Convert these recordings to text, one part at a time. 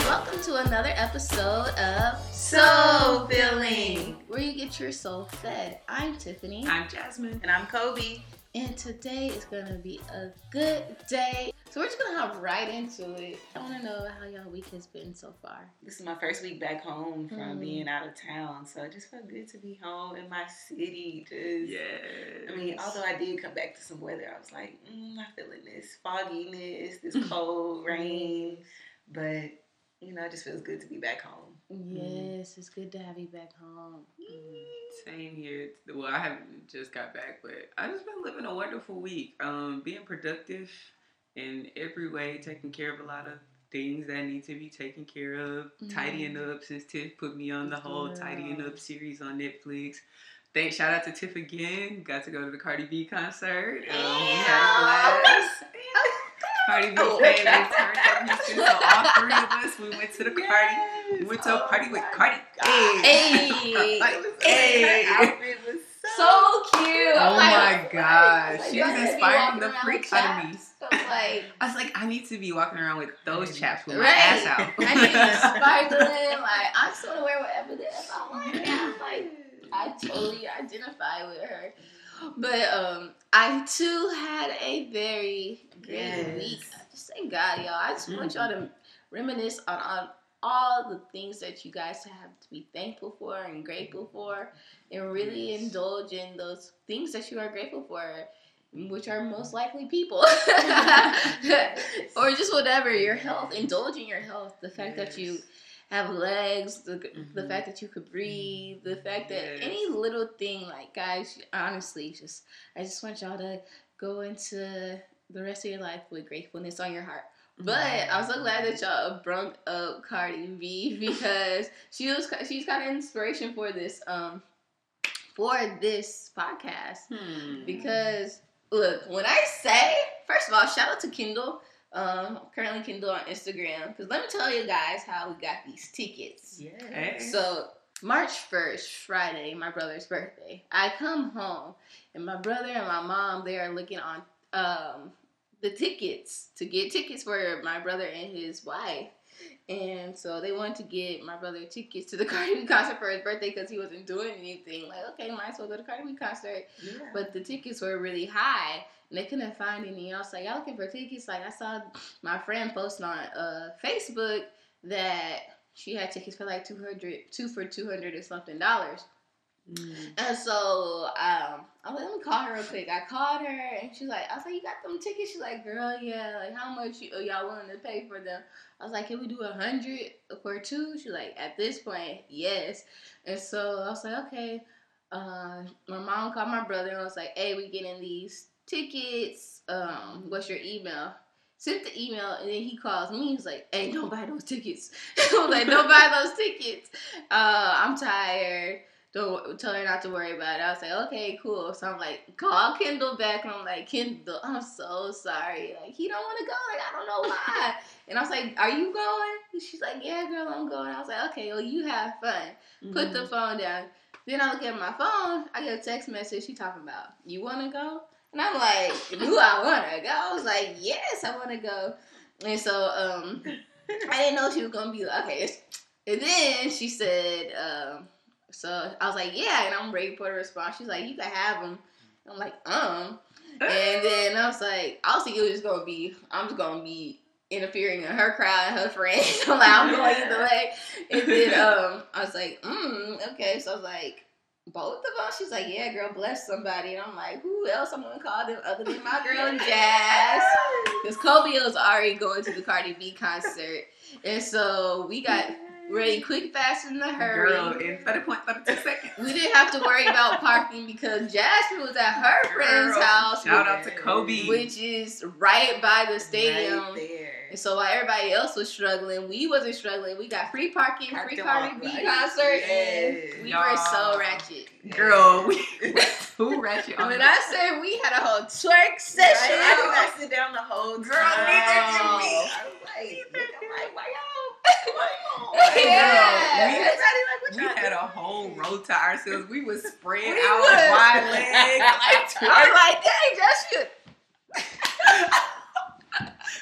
Welcome to another episode of Soul Filling, where you get your soul fed. I'm Tiffany, I'm Jasmine. And I'm Kobe. and today is gonna be a good day. So we're just gonna hop right into it. I want to know how y'all week has been so far. This is my first week back home from Mm. being out of town, so it just felt good to be home in my city. Just, yeah. I mean, although I did come back to some weather, I was like, mm, I'm feeling this fogginess, this cold rain, but you know, it just feels good to be back home. Yes, it's good to have you back home. Same here. Well, I haven't just got back, but I just been living a wonderful week. Um, being productive in every way, taking care of a lot of things that need to be taken care of, tidying up since Tiff put me on the whole tidying up series on Netflix. Thanks, shout out to Tiff again. Got to go to the Cardi B concert. Um, we had a blast. Cardi B Oh. came and turned up Houston, so all three of us we went to the party. We went to a Oh party with Cardi. Hey. Like, it was Hey, outfit was so, So cute. Oh my gosh. like, She was inspiring the freak out of me. Chaps? I was like, I was like, I need to be walking around with those chaps with my ass out. I need to sparkling. Like I just want to wear whatever the F I want. And I'm like, I totally identify with her. But um, I too had a very great Yes. week. I just thank God, y'all. I just want y'all to reminisce on, on all the things that you guys have to be thankful for and grateful for, and really Yes. indulge in those things that you are grateful for, which are most likely people. or just whatever your health indulging your health the fact that you have legs the, the Mhm. fact that you could breathe the fact that Yes. any little thing like guys honestly just i just want y'all to go into the rest of your life with gratefulness on your heart but I'm so glad that y'all brought up Cardi B because she was she's kind of inspiration for this um for this podcast Hmm. because look, when I say, first of all, shout out to Kendall. Um, currently Kendall on Instagram. Because let me tell you guys how we got these tickets. Hey. So March first, Friday, my brother's birthday. I come home and my brother and my mom they are looking on um the tickets to get tickets for my brother and his wife. And so they wanted to get my brother tickets to the Cardi B concert for his birthday because he wasn't doing anything. Like, okay, might as well go to Cardi B concert Yeah. but the tickets were really high and they couldn't find any. I was like, y'all looking for tickets? Like I saw my friend post on uh, Facebook that she had tickets for like 200, two for 200 or something dollars. Mm. And so um, I was like, let me call her real quick. I called her and she's like, I was like, you got them tickets? She's like, girl, yeah. Like, how much you, y'all willing to pay for them? I was like, can we do a hundred for two? She's like, at this point, yes. And so I was like, okay. Uh, my mom called my brother and I was like, hey, we getting these tickets. Um, what's your email? Sent the email and then he calls me. He's like, hey, don't buy those tickets. I was like, don't buy those tickets. Uh, I'm tired don't tell her not to worry about it. I was like, okay, cool. So I'm like, call Kendall back, and I'm like, Kendall, I'm so sorry. Like, he don't want to go. Like, I don't know why. and I was like, are you going? And she's like, yeah, girl, I'm going. I was like, okay, well, you have fun. Put the phone down. Then I look at my phone. I get a text message. She talking about, you want to go? And I'm like, do I want to go? I was like, yes, I want to go. And so, um, I didn't know she was gonna be like, okay. And then she said, um, so I was like, yeah, and I'm ready for the response. She's like, you can have them. I'm like, um. And then I was like, I was thinking it was just gonna be, I'm just gonna be interfering in her crowd and her friends. I'm like, I'm going either way. And then um, I was like, mm, okay. So I was like, both of them. She's like, yeah, girl, bless somebody. And I'm like, who else I'm gonna call them other than my girl Jazz? Because Kobe was already going to the Cardi B concert, and so we got ready quick, fast, in a hurry. Girl, in 30.32 seconds. We didn't have to worry about parking because Jasmine was at her friend's Girl, house, Shout out to Kobe. which is right by the stadium. Right there. And so while everybody else was struggling, we wasn't struggling. We got free parking, Parked free Cardi B right. concert, Yes. and we Y'all. were so ratchet. Girl, we too ratchet. When I say we had a whole twerk Right? session, I did not sit down the whole time. Girl, neither did we. I was like, I'm like, why y'all? Yeah. we- Everybody like, We had a whole row to ourselves. We was spread We out wide legs. Like, I was like, dang, Jess, you.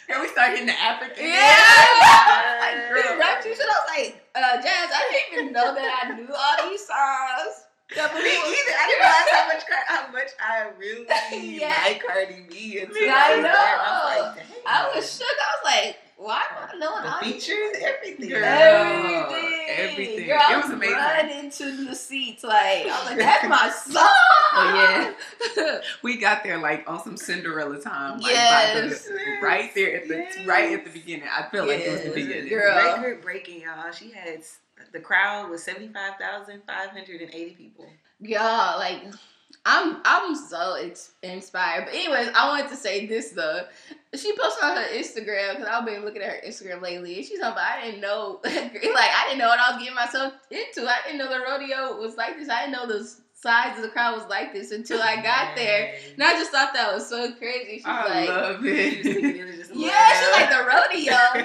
Girl, we start hitting the African. Yeah. Like, This girl. rap shit, I was like, uh, Jazz, I didn't even know that I knew all these songs. Yeah, but Me we either. was- I didn't realize how much Car- how much I really Yeah. like Cardi B. Until I I was know. there. I was like, dang. I was shook. I was like, why am I knowing the all these features, everything. Girl. Everything. everything. Girl, I It was was amazing. running to the seats like, I was like, that's my song. Oh, yeah. We got there like on some Cinderella time. Like, by Yes. the, right there at the Yes. right at the beginning. I feel like it was the beginning. girl. Record breaking, y'all. She had the crowd was seventy five thousand five hundred and eighty people. Y'all, like, I'm I'm so ex- inspired. But anyways, I wanted to say this though. She posted on her Instagram because I've been looking at her Instagram lately, and she's talking about I didn't know, like I didn't know what I was getting myself into. I didn't know the rodeo was like this. I didn't know the size of the crowd was like this until I got there. And I just thought that was so crazy. She's I like, love She was thinking it. it was just yeah, she's like the rodeo.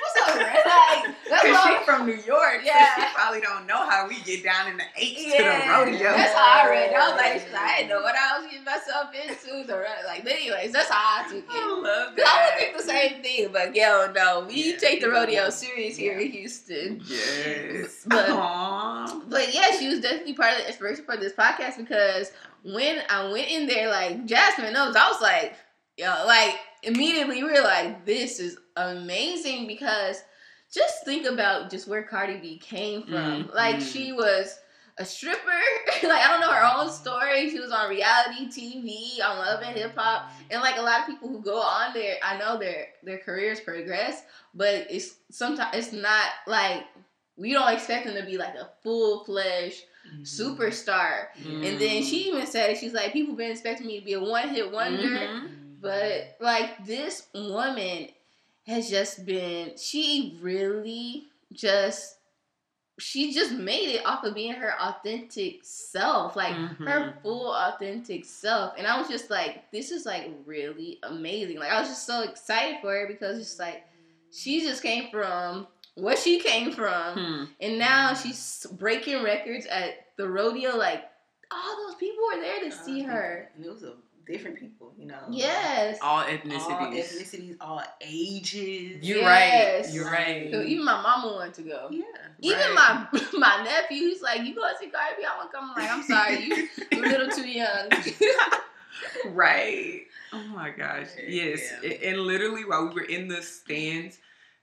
What's up, red? Like, that's she from New York, Yeah. yeah. so she probably don't know how we get down in the eights to the rodeo. That's how I read. it. I was like, shit, I didn't know what I was getting myself into. The like, but anyways, that's how I took it. I love Cause I would think the same thing, but yo, oh, no, we Yeah. take the rodeo serious here in Houston. Yes. But- Aww. But yeah, she was definitely part of the inspiration for this podcast because when I went in there, like Jasmine knows, I was like, yo, like immediately we were like, this is amazing because just think about just where Cardi B came from. Mhm. Like she was a stripper. like I don't know her own story. She was on reality TV, on Love and Hip Hop, and like a lot of people who go on there, I know their their careers progress, but it's sometimes it's not like we don't expect them to be like a full fledged Mm-hmm. superstar. And then she even said it. She's like, people been expecting me to be a one hit wonder, Mhm. but like this woman has just been. She really just. She just made it off of being her authentic self, like her Mhm. full authentic self. And I was just like, this is like really amazing. Like I was just so excited for her because it's like she just came from what she came from, Hmm. and now she's breaking records at the rodeo. Like all those people were there to see her. And it was a different people, you know. Yes. All All ethnicities. ethnicities, all ages. You're Yes. right. You're right. So even my mama wanted to go. yeah. Even Right. my my nephew, he's like, "You go see Cardi B? I want to come." I'm like, "I'm sorry, you're a little too young." Right. Oh my gosh. Yes. A- And literally while we were in the stands,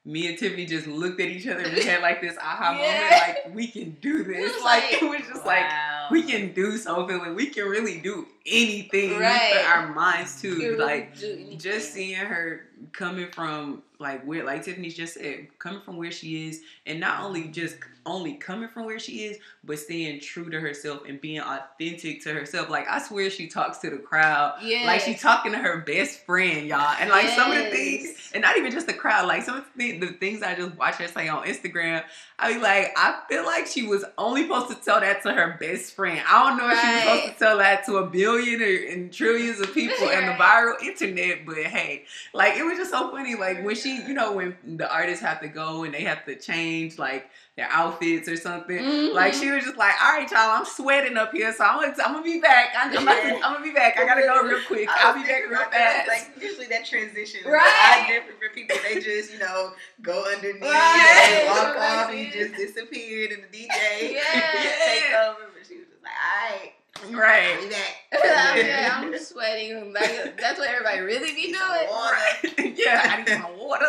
me and Tiffany just looked at each other and we had like this aha Yeah. moment, like we can do this. was Like, like, it was just like we can do something. Like, we can really do anything Right. our minds too. Really like just seeing her coming from like where like Tiffany just said, coming from where she is and not only just only coming from where she is, but staying true to herself and being authentic to herself. Like I swear she talks to the crowd. yeah, Like she's talking to her best friend, y'all. And like some of the things and not even just the crowd, like some of the, the things I just watch her say on Instagram, I be like, I feel like she was only supposed to tell that to her best friend. I don't know if she was supposed to tell that to a billion or, and trillions of people in the viral internet, but hey, like it was just so funny. Like when she, you know, when the artists have to go and they have to change like their outfits or something. Mhm. Like she was just like, all right, y'all, I'm sweating up here, so I'm gonna, I'm gonna be back. I'm, I'm, to, I'm gonna be back. I gotta go real quick. I'll be back real fast. Like usually that transition is Right. lot different for people. They just, you know, go underneath, Right. and walk off, and you just disappeared, and the DJ Yes. take over. But she was just like, all right, Right. Be back. I'm, yeah, I'm sweating. Like, that's what everybody really be doing. water. yeah, I need some water.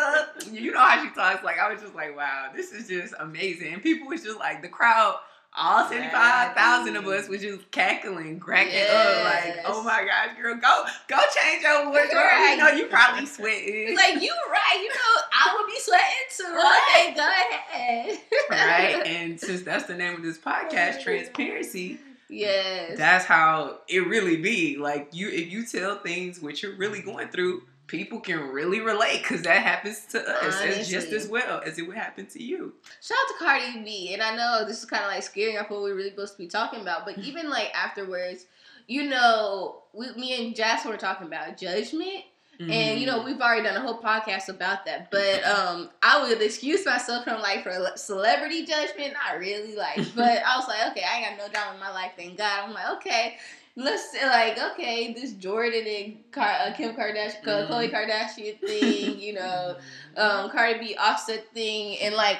You know how she talks. Like I was just like, wow, this is just amazing. And people was just like the crowd. All seventy five thousand of us was just cackling, cracking up, like, "Oh my gosh, girl, go, go change your wardrobe." Right. You know, you probably sweating, Like you right, you know, I would be sweating too. Okay, go ahead. right? And since that's the name of this podcast, transparency, Yes. that's how it really be. Like you, if you tell things what you're really mm-hmm. going through, people can really relate because that happens to us as just as well as it would happen to you. Shout out to Cardi B, and I know this is kind of like scaring off what we're really supposed to be talking about, but mm-hmm. even like afterwards, you know, we, me and Jasper were talking about judgment, And you know, Mhm. we've already done a whole podcast about that. But um I would excuse myself from like for celebrity judgment, not really like but I was like, okay, I got no drama in my life, thank God. I'm like, okay, let's say like, okay, this Jordyn and Car- uh, Kim Kardashian, Mhm. Khloe Kardashian thing, you know, um, Cardi B Offset thing, and like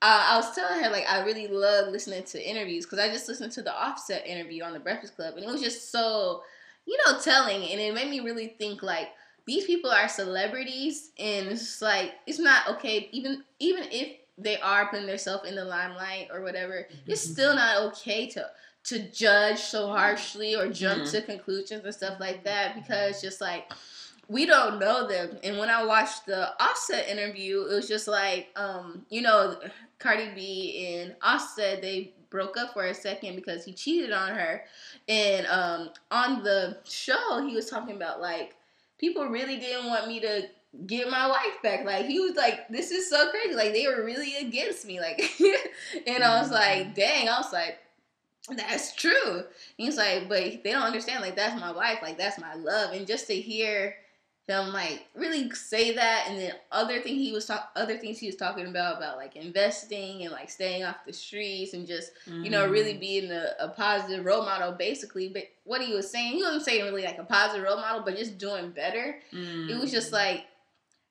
uh, I was telling her like I really love listening to interviews because I just listened to the Offset interview on the Breakfast Club, and it was just so you know telling, and it made me really think like these people are celebrities, and it's like it's not okay even even if they are putting themselves in the limelight or whatever, it's still not okay to to judge so harshly or jump Mhm. to conclusions and stuff like that because just like we don't know them. And when I watched the Offset interview, it was just like, um, you know, Cardi B and Offset they broke up for a second because he cheated on her. And um, on the show, he was talking about like people really didn't want me to get my wife back. Like he was like, this is so crazy. Like they were really against me. Like, and I was like, mm. dang. I was like. That's true. And he's like, but they don't understand. Like that's my wife. Like that's my love. And just to hear him like really say that, and then other thing he was talk, other things he was talking about about like investing and like staying off the streets and just you know really Mm. being a, a positive role model basically. But what he was saying, he wasn't saying really like a positive role model, but just doing better. It was just like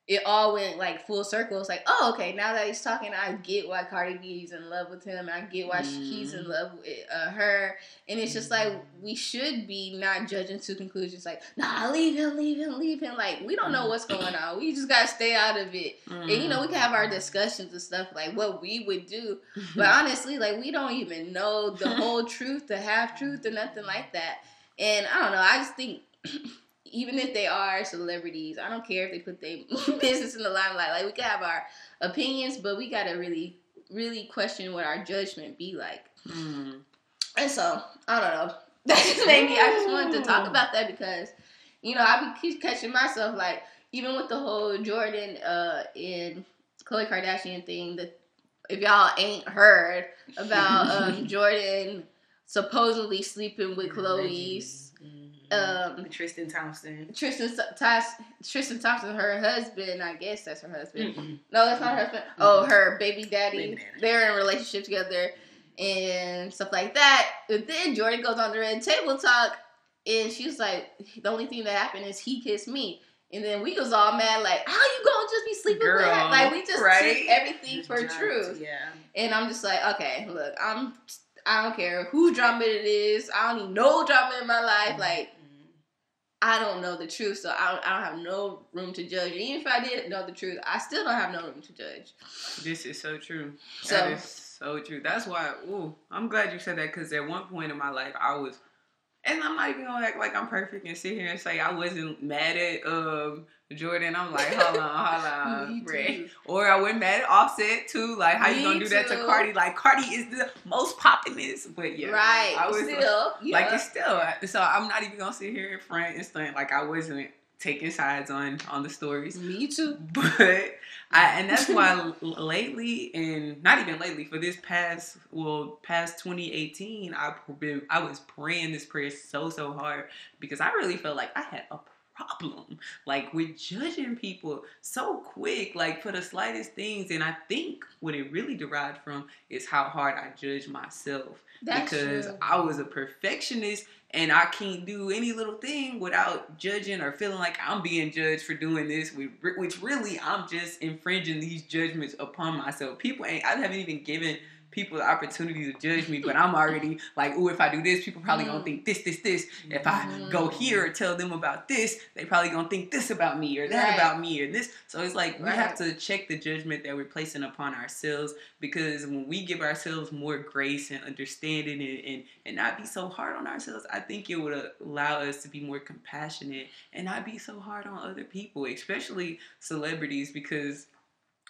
it all went like full circle. It's like, oh, okay, now that he's talking, I get why Cardi B's in love with him. I get why Mm. he's in love with uh, her. And it's just like, we should be not judging to conclusions like, nah, leave him, leave him, leave him. Like, we don't know what's going on. We just got to stay out of it. And, you know, we can have our discussions and stuff like what we would do. But honestly, like, we don't even know the whole truth, the half truth, or nothing like that. And I don't know. I just think even if they are celebrities, I don't care if they put their business in the limelight. Like we can have our opinions, but we gotta really, really question what our judgment be like. Mm. And so I don't know. That just made me. I just wanted to talk about that because, you know, I be keep catching myself like even with the whole Jordyn uh and Khloe Kardashian thing. That if y'all ain't heard about um, Jordyn supposedly sleeping with Khloe's um Tristan Thompson. Tristan Tristan Thompson, her husband, I guess that's her husband. Mm-mm. No, that's not her husband. Oh, her baby daddy. Baby daddy. They're in a relationship together and stuff like that. And then Jordyn goes on the red table talk, and she was like, "The only thing that happened is he kissed me." And then we was all mad, like, "How you gonna just be sleeping with her?" Girl, Like we just right? took everything for jumped, truth. Yeah. And I'm just like, okay, look, I'm. I don't care who drama it is. I don't need no drama in my life. Like Mm. I don't know the truth, so I don't, I don't have no room to judge. And even if I did know the truth, I still don't have no room to judge. This is so true. So- that is so true. That's why. Ooh, I'm glad you said that because at one point in my life, I was, and I'm not even gonna act like I'm perfect and sit here and say I wasn't mad at um Jordyn. I'm like, hold on, hold on, Me too. Or I went mad at Offset too. Like, how you gonna do that to. Cardi? Like, Cardi is the most poppinest. But yeah, right. I was still, yeah. like it's still so i'm not even gonna sit here in front and stunt like i wasn't taking sides on on the stories me too. but I, and that's why lately and not even lately for this past well past 2018 i've been i was praying this prayer so so hard because i really felt like i had a problem like with judging people so quick like for the slightest things and i think what it really derived from is how hard i judge myself That's because true. I was a perfectionist and I can't do any little thing without judging or feeling like I'm being judged for doing this, which really I'm just infringing these judgments upon myself. People ain't, I haven't even given people the opportunity to judge me, but I'm already like, oh, if I do this, people probably gonna Mm. think this, this, this. If I go here or tell them about this, they probably gonna think this about me or that Right. about me or this. So it's like we have to check the judgment that we're placing upon ourselves because when we give ourselves more grace and understanding and, and, and not be so hard on ourselves, I think it would allow us to be more compassionate and not be so hard on other people, especially celebrities, because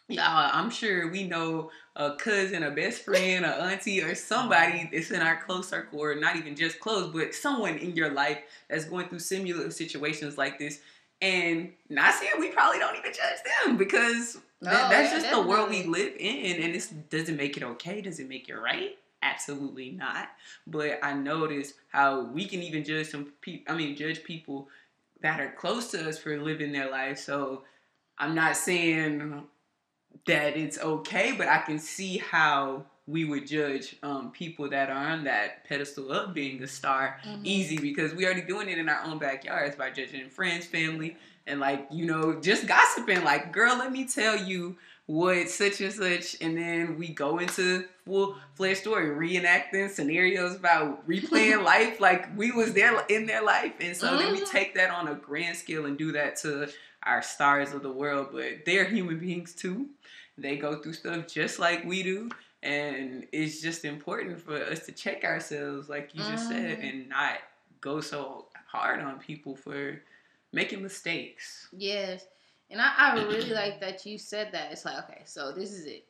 yeah, I'm sure we know a cousin, a best friend, a auntie, or somebody mm-hmm. that's in our close circle, or not even just close, but someone in your life that's going through similar situations like this. And not saying we probably don't even judge them because No, that- that's yeah, just the world we live in. And this doesn't make it okay. Does it make it right? Absolutely not. But I notice how we can even judge some people. I mean, judge people that are close to us for living their life. So I'm not saying that it's okay, but I can see how we would judge um, people that are on that pedestal of being a star Mhm. easy because we already doing it in our own backyards by judging friends, family, and like you know just gossiping. Like, girl, let me tell you what such and such, and then we go into full fledged story, reenacting scenarios about replaying life like we was there in their life, and so then we Mhm. take that on a grand scale and do that to our stars of the world, but they're human beings too. They go through stuff just like we do. And it's just important for us to check ourselves, like you just said, Mhm. and not go so hard on people for making mistakes. Yes. And I, I really like that you said that. It's like, okay, so this is it.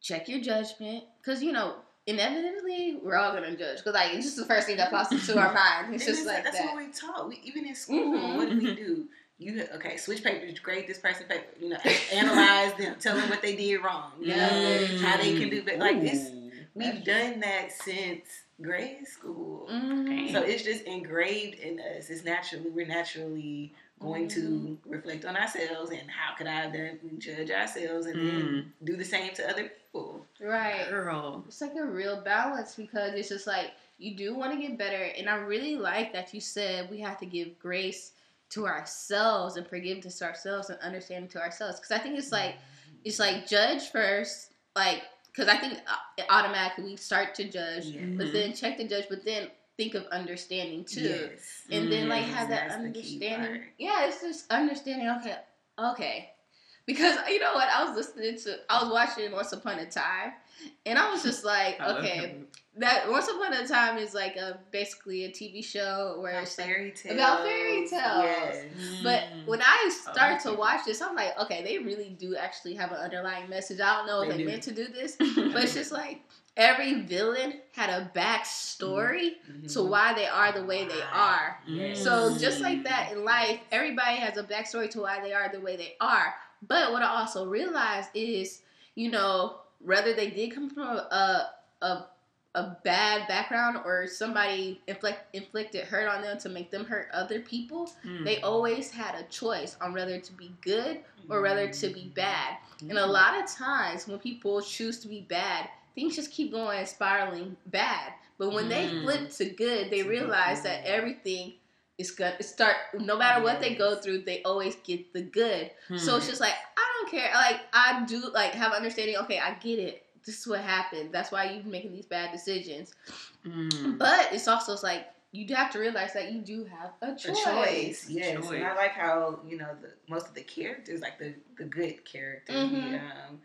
Check your judgment. Because, you know, inevitably, we're all going to judge. Because, like, it's just the first thing that pops into our mind. It's And just that's, like that's that. what we taught. We, even in school, Mhm. what do we do? You okay? Switch papers, grade this person paper. You know, analyze them, tell them what they did wrong. You know, Mm. how they can do better. Like this, we've done that since grade school. Mhm. So it's just engraved in us. It's naturally we're naturally going to Mm-hmm. reflect on ourselves and how could I have done judge ourselves and Mm. then do the same to other people. Right. Girl. It's like a real balance because it's just like you do want to get better. And I really like that you said we have to give grace to ourselves and forgiveness to ourselves and understanding to ourselves. Because I think it's like, it's like judge first, like, because I think uh, automatically we start to judge, Yeah. but then check the judge, but then think of understanding too. Yes. And then like Mm, have that that's understanding. Yeah, it's just understanding. Okay, okay. Because you know what, I was listening to, I was watching Once Upon a Time, and I was just like, okay, that Once Upon a Time is like a basically a TV show where About it's like, fairy tales. about fairy tales. Yes. but Mm. when I start like to it. watch this, I'm like, okay, they really do actually have an underlying message. I don't know if They they meant to do this, but it's just like every villain had a backstory to Mhm. why they are the way they are. So just like that in life, everybody has a backstory to why they are the way they are. But what I also realized is, you know, whether they did come from a a, a bad background or somebody inflict, inflicted hurt on them to make them hurt other people, Mm. they always had a choice on whether to be good or whether to be bad. And Mm-hmm. a lot of times when people choose to be bad, things just keep going spiraling bad. But when they Mm. flip to good, they realize that everything is gonna start. No matter what they go through, they always get the good. So it's Hmm. just like I don't care. Like I do like have understanding. Okay, I get it. This is what happened. That's why you're making these bad decisions. Mm. But it's also like you do have to realize that you do have a a choice. choice. Yes, Choice. and I like how you know the most of the characters, like the the good characters, Mhm. the, um,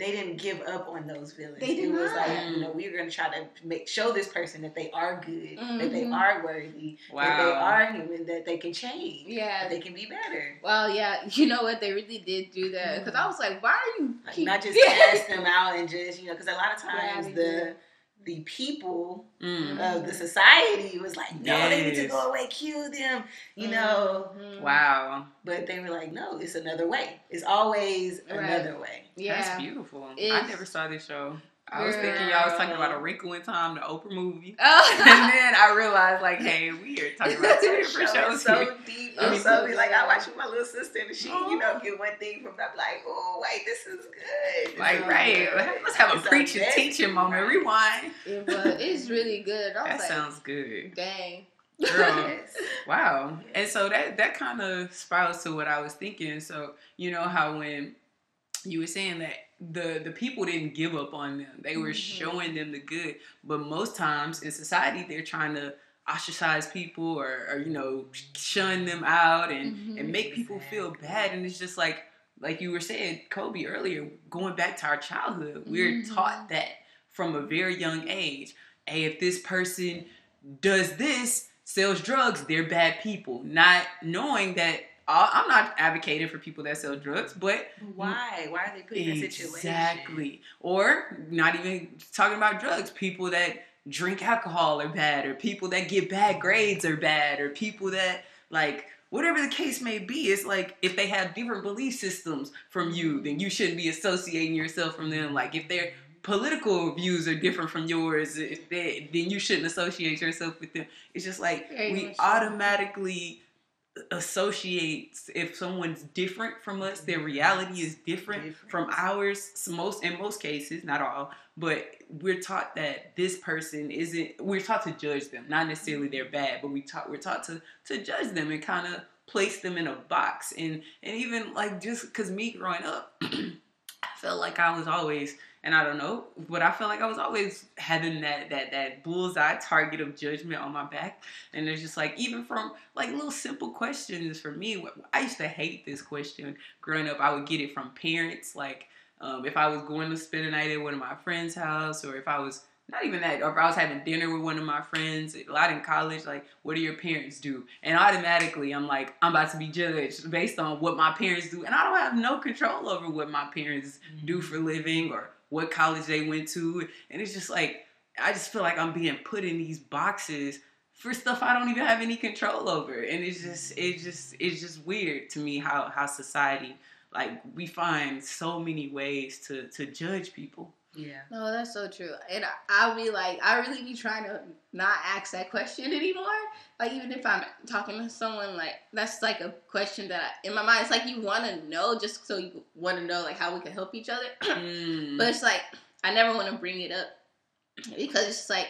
they didn't give up on those villains. They did it was not. like you know we were gonna try to make show this person that they are good, that they Mhm. are worthy, that they are human, that they can change, Yeah. that they can be better. Well, yeah, you know what? They really did do that because I was like, "Why are you Like keep not just cast them out and just you know because a lot of times they the did. The people Mm. of the society was like no they need to go away kill them you know Mhm. Wow. But they were like, no, it's another way. It's always Right. another way. Yeah, That's beautiful. I never saw this show. I was thinking y'all was talking about a Wrinkle in Time, the Oprah movie. Oh. and then I realized, like, hey, we are talking about two different shows so here. deep. I'm I'm so so be like, I good. watch with my little sister, and she, you know, oh. get one thing from. I'm like, oh wait, this is good. Like, This is right. good. Let's have a preaching, message, teaching moment. right? Rewind. it was. It's really good. I was That like, sounds good. dang. Girl. Wow. And so that that kind of spirals to what I was thinking. So you know how when you were saying that the the people didn't give up on them, they were Mhm. showing them the good. But most times in society, they're trying to ostracize people or, or you know shun them out and Mhm. and make people feel bad. And it's just like like you were saying, Kobe earlier, going back to our childhood, we're Mhm. taught that from a very young age. Hey, if this person does this, sells drugs, they're bad people. Not knowing that uh, I'm not advocating for people that sell drugs, but Why? Why are they put in that situation? exactly. Or not even talking about drugs, people that drink alcohol are bad, or people that get bad grades are bad, or people that like whatever the case may be. It's like if they have different belief systems from you, then you shouldn't be associating yourself from them. Like if their political views are different from yours, if they, then you shouldn't associate yourself with them. It's just like we automatically associates if someone's different from us their reality is different, Different. from ours. Most in most cases not all but we're taught that this person isn't we're taught to judge them not necessarily they're bad but we taught we're taught to to judge them and kind of place them in a box. And and even like just because me growing up i felt like i was always and I don't know, but I felt like I was always having that that that bullseye target of judgment on my back, and it's just like even from like little simple questions for me. I used to hate this question growing up. I would get it from parents, like um, if I was going to spend a night at one of my friends' house, or if I was not even that, or if I was having dinner with one of my friends, a lot in college, like, what do your parents do? And automatically, I'm like, I'm about to be judged based on what my parents do, and I don't have no control over what my parents do for living or what college they went to, and it's just like I just feel like I'm being put in these boxes for stuff I don't even have any control over, and it's just mm-hmm. it's just it's just weird to me how how society like we find so many ways to to judge people. Yeah. No, that's so true. And I'll be like, I really be trying to not ask that question anymore. Like, even if I'm talking to someone, like, that's like a question that I, in my mind, it's like you want to know just so you want to know, like, how we can help each other. Mm. but it's like, I never want to bring it up because it's just like,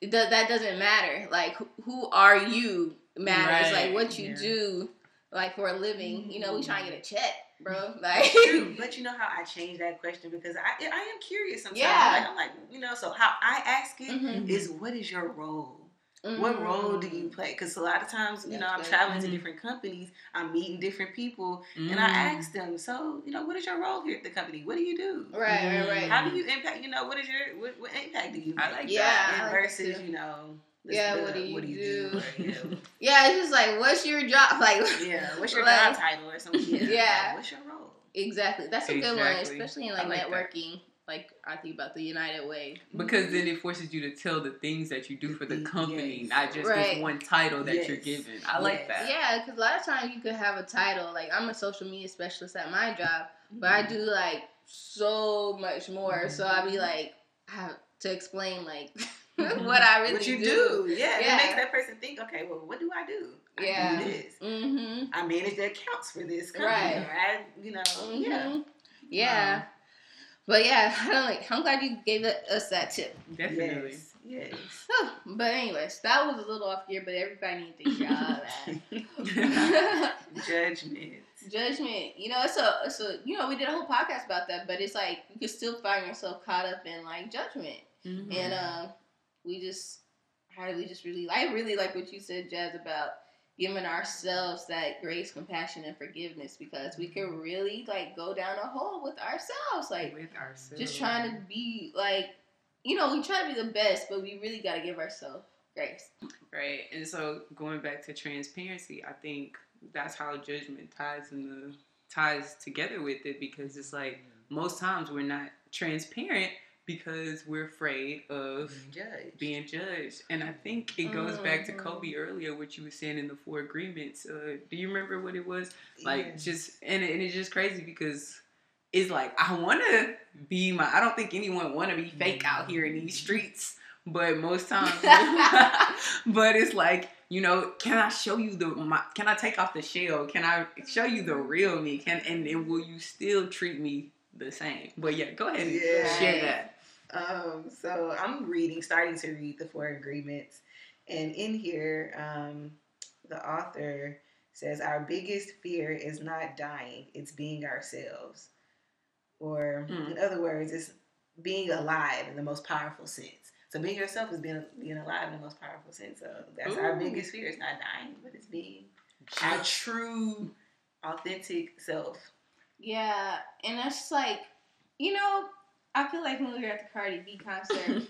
it does, that doesn't matter. Like, who, are you matters. Right, Like, what you yeah. do, like, for a living. You know, we try to get a check, bro. Like, true, but you know how I change that question because I I am curious sometimes. Yeah. Like, I'm like, you know, so how I ask it is, Mhm. what is your role? What role do you play? Because a lot of times, you know, I'm That's traveling good. to different companies, I'm meeting different people, and Mm. I ask them, so, you know, what is your role here at the company? What do you do? Right, right, right. How do you impact? You know, what is your what, what impact do you make? I like Yeah, that. I like versus, too. you know, this- Yeah, the- what do you do? or, you know, Yeah, it's just like, what's your job? Like, yeah, what's your Like- job title or something? Yeah, Yeah. like, what's your role? exactly. That's a good one, especially in I like, like that. networking. Like, I think about the United Way. Because then it forces you to tell the things that you do for the mm, Yes. company, not just Right. this one title that you're given. I like that. Yeah, because a lot of times you could have a title. Like, I'm a social media specialist at my job, but I mm-hmm. do like so much more. So mm-hmm. I'd be like, I have to explain like what I really what you do. Yeah, Yeah. it makes that person think, okay, well, what do I do? I Yeah. do this. Mm-hmm. I manage the accounts for this company. Right. Or I, you know, yeah. Mm-hmm. Yeah. But yeah, I don't like. I'm glad you gave us that tip. Definitely. Yes. but anyways, that was a little off gear, but everybody needs to hear all that. Judgment. Judgment, you know, it's a, it's a, you know, we did a whole podcast about that, but it's like you can still find yourself caught up in like judgment, Mhm. and um, we just, how do we just really, I really like what you said, Jazz, about giving ourselves that grace, compassion, and forgiveness because we can mm-hmm. really like go down a hole with ourselves, like with ourselves. just trying to be like, you know, we try to be the best, but we really got to give ourselves grace. Right. And so going back to transparency, I think that's how judgment ties in the ties together with it because it's like mm. most times we're not transparent because we're afraid of Judge. being judged. And I think it goes back to. Kobe earlier, what you were saying in the four agreements. Uh, do you remember what it was? Like just and, and it's just crazy because it's like I want to be my. I don't think anyone want to be fake out here in these streets, but most times, but it's like you know, can I show you the? My, can I take off the shell? Can I show you the real me? Can and, and will you still treat me the same? But yeah, go ahead and Yeah. share that. Um, so I'm reading, starting to read the Four Agreements, and in here, um, the author says our biggest fear is not dying; it's being ourselves, or Mm. in other words, it's being alive in the most powerful sense. So being yourself is being being alive in the most powerful sense. So that's our biggest fear. It's not dying, but it's being our true, authentic self. Yeah, and that's like, you know, I feel like when we were at the Cardi B concert, it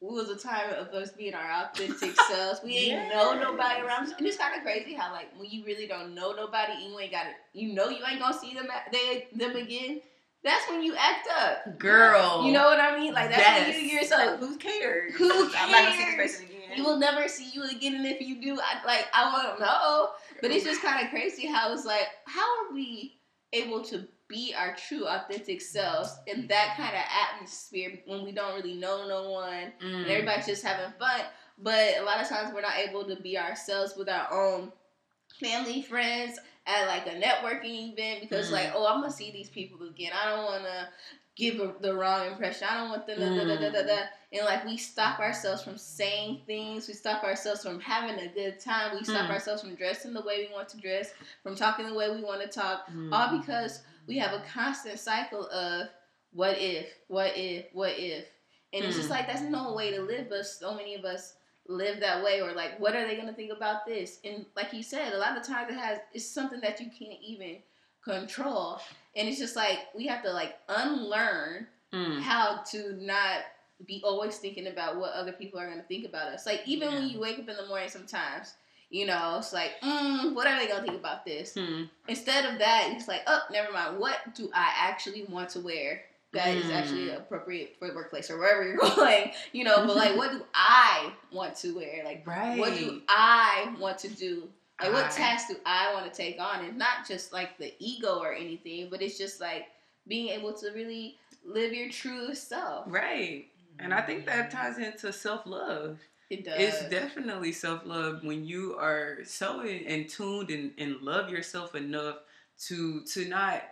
was a time of us being our authentic selves. We ain't know nobody around, and it's kind of crazy how like when you really don't know nobody, you ain't got it. You know you ain't gonna see them at, they them again. That's when you act up, Girl. You know what I mean? Like that's when you Yes. you're So so. who cares? Who I'm not gonna see this cares? person again. You will never see you again, and if you do, I, like I want to know. But it's just kind of crazy how it's like, how are we able to be our true, authentic selves in that kind of atmosphere when we don't really know no one Mm. and everybody's just having fun? But a lot of times we're not able to be ourselves with our own family, friends at like a networking event because Mhm. like, oh, I'm gonna see these people again. I don't want to give a, the wrong impression. I don't want them. Da, da, da, da, da, da. And like we stop ourselves from saying things. We stop ourselves from having a good time. We stop Mm. ourselves from dressing the way we want to dress, from talking the way we want to talk. Mm. All because we have a constant cycle of what if, what if, what if. And it's just Hmm. like that's no way to live, but so many of us live that way or like what are they gonna think about this? And like you said, a lot of times it has it's something that you can't even control. And it's just like we have to like unlearn Mm. how to not be always thinking about what other people are gonna think about us. Like even when you wake up in the morning sometimes, you know, it's like, mm, what are they gonna think about this? Mm. Instead of that, it's like, oh, never mind. What do I actually want to wear that is actually Mm. appropriate for the workplace or wherever you're going? You know, but like, what do I want to wear? Like, Right. what do I want to do? Like, what tasks do I want to take on? And not just like the ego or anything, but it's just like being able to really live your true self. Right. And I think that ties into self love. It does. It's definitely self love when you are so in, in tuned and, and love yourself enough to to not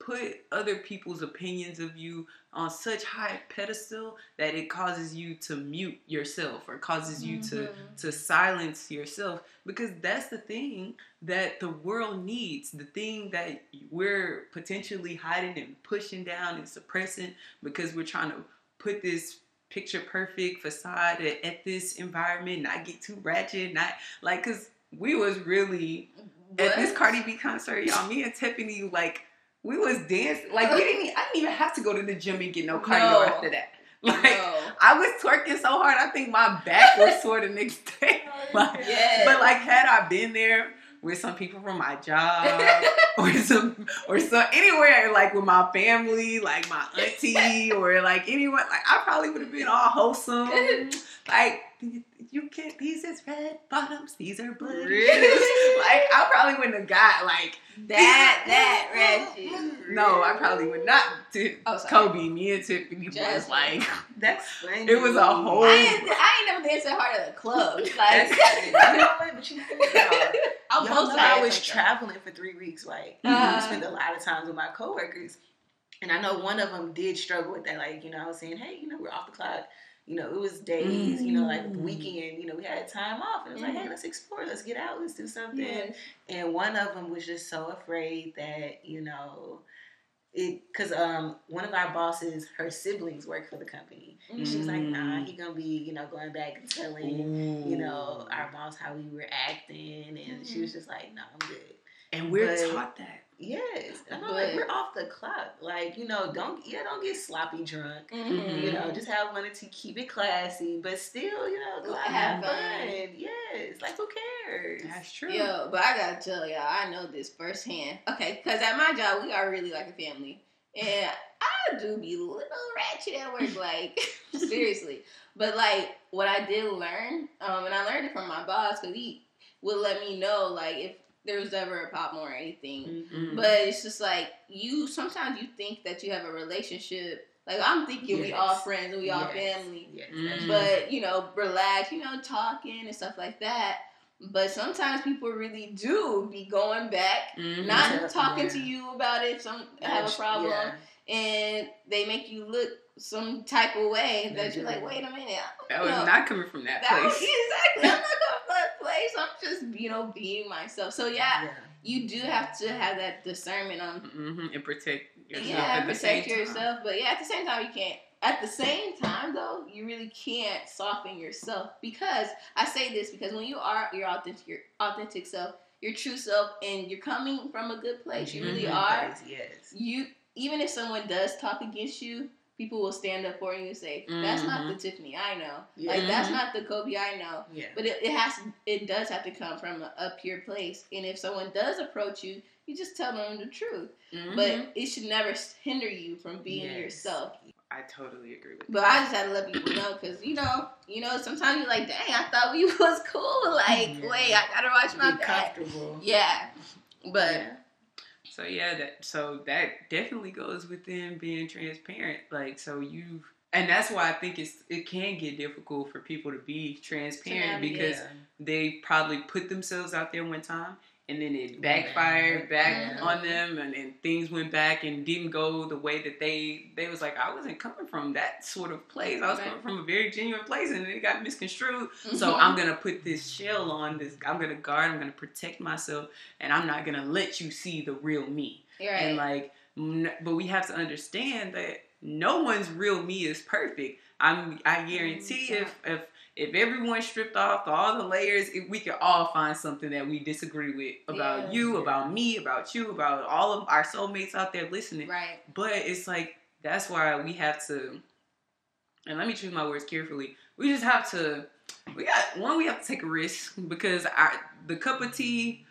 put other people's opinions of you on such high pedestal that it causes you to mute yourself or causes you to Mhm. to silence yourself because that's the thing that the world needs the thing that we're potentially hiding and pushing down and suppressing because we're trying to put this picture perfect facade at, at this environment not get too ratchet not like because we was really at this What? Cardi B concert, y'all, me and Tiffany, like, we was dancing. Like, we didn't, I didn't even have to go to the gym and get no cardio No. after that. Like, No. I was twerking so hard, I think my back was sore the next day. Oh, like, Yes. But like, had I been there with some people from my job or some or some anywhere like with my family, like my auntie or like anyone, like I probably would have been all wholesome. like you can't. These is red bottoms. These are blue. Really? like I probably wouldn't have got like that that ratchet. No, I probably would not. To Oh, sorry. Kobe, me and Tiffany was Jasmine. like, That's funny. It was a whole- I ain't, I ain't never danced that hard at a club. Like That's you know what? But you know, y'all, I'm y'all know. I was like that. traveling for three weeks, like Uh-huh. I spent a lot of times with my coworkers, and I know one of them did struggle with that. Like you know, I was saying, hey, you know, we're off the clock. You know, it was days. You know, like the Mm. weekend. You know, we had time off, and it was like, Mhm. hey, let's explore, let's get out, let's do something. Yes. And one of them was just so afraid that you know. It because um one of our bosses, her siblings work for the company. And she was like, nah, Mm. he gonna be, you know, going back and telling you know, our boss how we were acting, and she was just like, "No, I'm good." and we're But- taught that. Yes, and I'm like, "We're off the clock. Like, you know, don't yeah, don't get sloppy drunk. Mhm. You know, just have one or two, keep it classy, but still, you know, go out Have have fun. fun. Yes, like who cares? That's true. Yo, but I gotta tell y'all, I know this firsthand. Okay, because at my job, we are really like a family. And I do be a little ratchet at work, like, seriously. But, like, what I did learn, um, and I learned it from my boss, because he would let me know, like, if there was ever a problem or anything. Mhm. Mm. But it's just like, you, sometimes you think that you have a relationship. Like, I'm thinking we all friends and we all family Yes, Mm. that's but you know, relax, you know, talking and stuff like that. But sometimes people really do be going back, Mhm. not Yeah. talking to you about it. Some have a problem, yeah. and they make you look some type of way They that you're like, wait a minute, I That don't was know. not coming from that, That was place. exactly. I'm not going from that place. I'm just you know being myself. So yeah, yeah. you do have to have that discernment on hmm And protect yourself yeah, at the same protect time. yourself. But yeah, at the same time, you can't. At the same time, though, you really can't soften yourself because I say this because when you are your authentic, your authentic self, your true self, and you're coming from a good place, you really Mhm. are. Yes, Yes. You even if someone does talk against you, people will stand up for you and say, "That's not the Tiffany I know. Like that's Mhm. not the Kobe I know." Yeah. But it, it has it does have to come from a, a pure place. And if someone does approach you, you just tell them the truth Mhm. but it should never hinder you from being Yes. yourself. I totally agree with But I just had to let people know because you know, you know, sometimes you're like, dang, I thought we was cool. Like, Yeah. wait, I gotta watch my Be back. comfortable. Yeah, but Yeah. So yeah, that so that definitely goes within being transparent. Like so you've and that's why I think it's it can get difficult for people to be transparent because Yeah. they probably put themselves out there one time and then it backfired back on them and, and things went back and didn't go the way that they they was like I wasn't coming from that sort of place. I was Right. coming from a very genuine place and it got misconstrued. So Mhm. I'm gonna put this shell on this I'm gonna guard, I'm gonna protect myself and I'm not gonna let you see the real me. You're And like, but we have to understand that no one's real me is perfect. I'm. I guarantee Mm, if if if everyone stripped off all the layers, if we could all find something that we disagree with about Yeah. you, about me, about you, about all of our soulmates out there listening. right. But it's like that's why we have to. And let me choose my words carefully. We just have to. We got one. We have to take a risk because our the cup of tea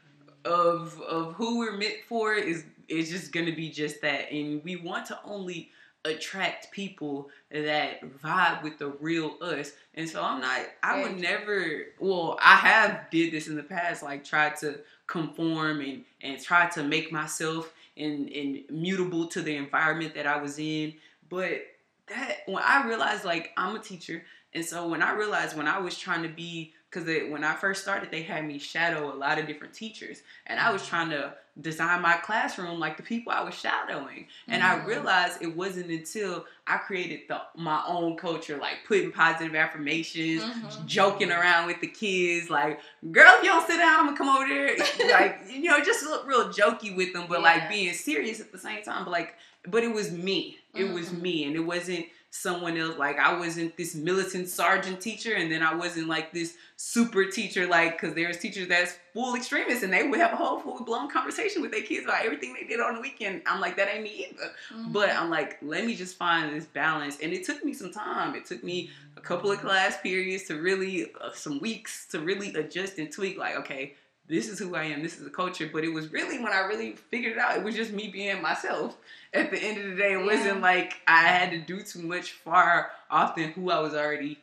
of of who we're meant for is is just gonna be just that, and we want to only attract people that vibe with the real us. And so I'm not. I would never. Well, I have did this in the past, like tried to conform and and try to make myself and, and mutable to the environment that I was in. But that when I realized like I'm a teacher, and so when I realized when I was trying to be because when I first started, they had me shadow a lot of different teachers, and I was trying to design my classroom like the people I was shadowing. And I Mhm. realized it wasn't until I created the my own culture, like putting positive affirmations, Mhm. joking around with the kids, like, girl, if you don't sit down, I'm gonna come over there. like, you know, just look real jokey with them, but like being serious at the same time. But like, but it was me. It was Mhm. me, and it wasn't someone else. Like, I wasn't this militant sergeant teacher, and then I wasn't like this super teacher, like, because there's teachers that's full extremists, and they would have a whole full blown conversation with their kids about everything they did on the weekend. I'm like, that ain't me either. Mhm. But I'm like, let me just find this balance. And it took me some time. It took me a couple of class periods to really, uh, some weeks to really adjust and tweak. Like, okay, this is who I am. This is the culture. But it was really when I really figured it out, it was just me being myself. At the end of the day, it wasn't like I had to do too much far off than who I was already,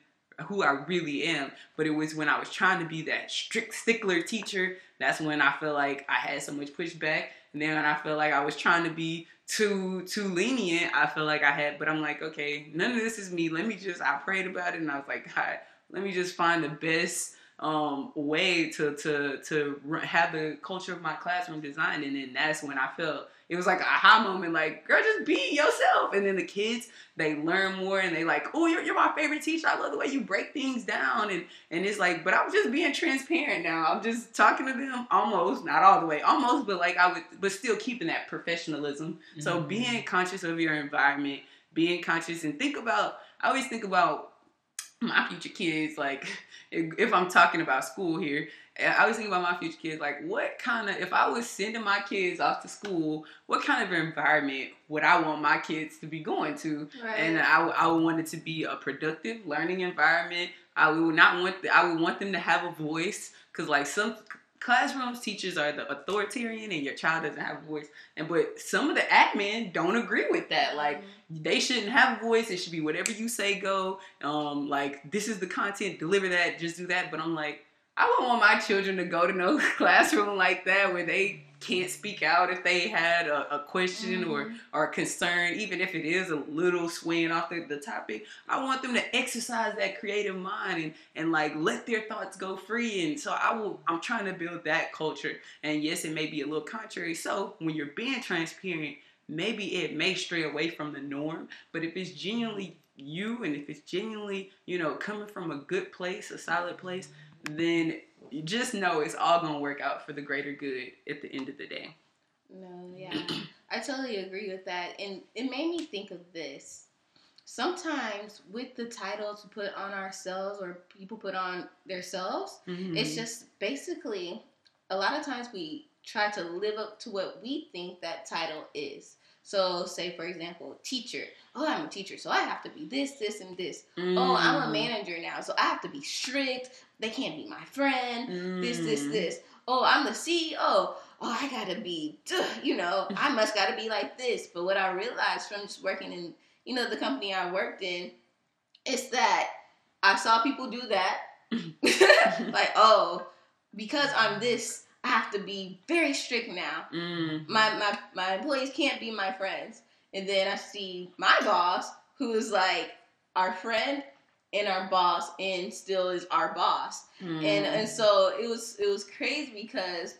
who I really am. But it was when I was trying to be that strict stickler teacher. That's when I feel like I had so much pushback. And then when I feel like I was trying to be too too lenient, I feel like I had. But I'm like, okay, none of this is me. Let me just. I prayed about it, and I was like, God, let me just find the best um way to to to have the culture of my classroom designed and then that's when i felt it was like a aha moment like girl just be yourself. And then the kids they learn more and they like oh you're, you're my favorite teacher. I love the way you break things down. And and it's like but i'm just being transparent now. I'm just talking to them almost not all the way almost but like i would but still keeping that professionalism. So Mhm. being conscious of your environment being conscious and think about i always think about my future kids like if, if i'm talking about school here I was thinking about my future kids, like what kind of, if I was sending my kids off to school, what kind of environment would I want my kids to be going to? Right. And I, would- I would want it to be a productive learning environment. I would not want, the, I would want them to have a voice, because like some classrooms, teachers are the authoritarian, and your child doesn't have a voice. And but some of the admin don't agree with that. Like they shouldn't have a voice. It should be whatever you say go. Um, like this is the content, deliver that, just do that. But I'm like, I wouldn't want my children to go to no classroom like that where they can't speak out if they had a, a question or Mhm. or a concern, even if it is a little swaying off the, the topic. I want them to exercise that creative mind and, and like let their thoughts go free. And so I will I'm trying to build that culture. And yes, it may be a little contrary. So when you're being transparent, maybe it may stray away from the norm. But if it's genuinely you and if it's genuinely, you know, coming from a good place, a solid place, then you just know it's all gonna work out for the greater good at the end of the day. No, yeah. I totally agree with that. And it made me think of this. Sometimes with the titles we put on ourselves or people put on themselves, Mm-hmm. it's just basically a lot of times we try to live up to what we think that title is. So, say for example, teacher. Oh, I'm a teacher, so I have to be this, this, and this. Oh, I'm a Mm. manager now, so I have to be strict. They can't be my friend. This, this, Mm. this. Oh, I'm the CEO. Oh, I gotta be, duh, you know, I must gotta be like this. But what I realized from just working in, you know, the company I worked in, is that I saw people do that. like, oh, because I'm this, I have to be very strict now. Mm. My my my employees can't be my friends. And then I see my boss who's like, our friend and our boss, and still is our boss. Mm. And and so it was it was crazy because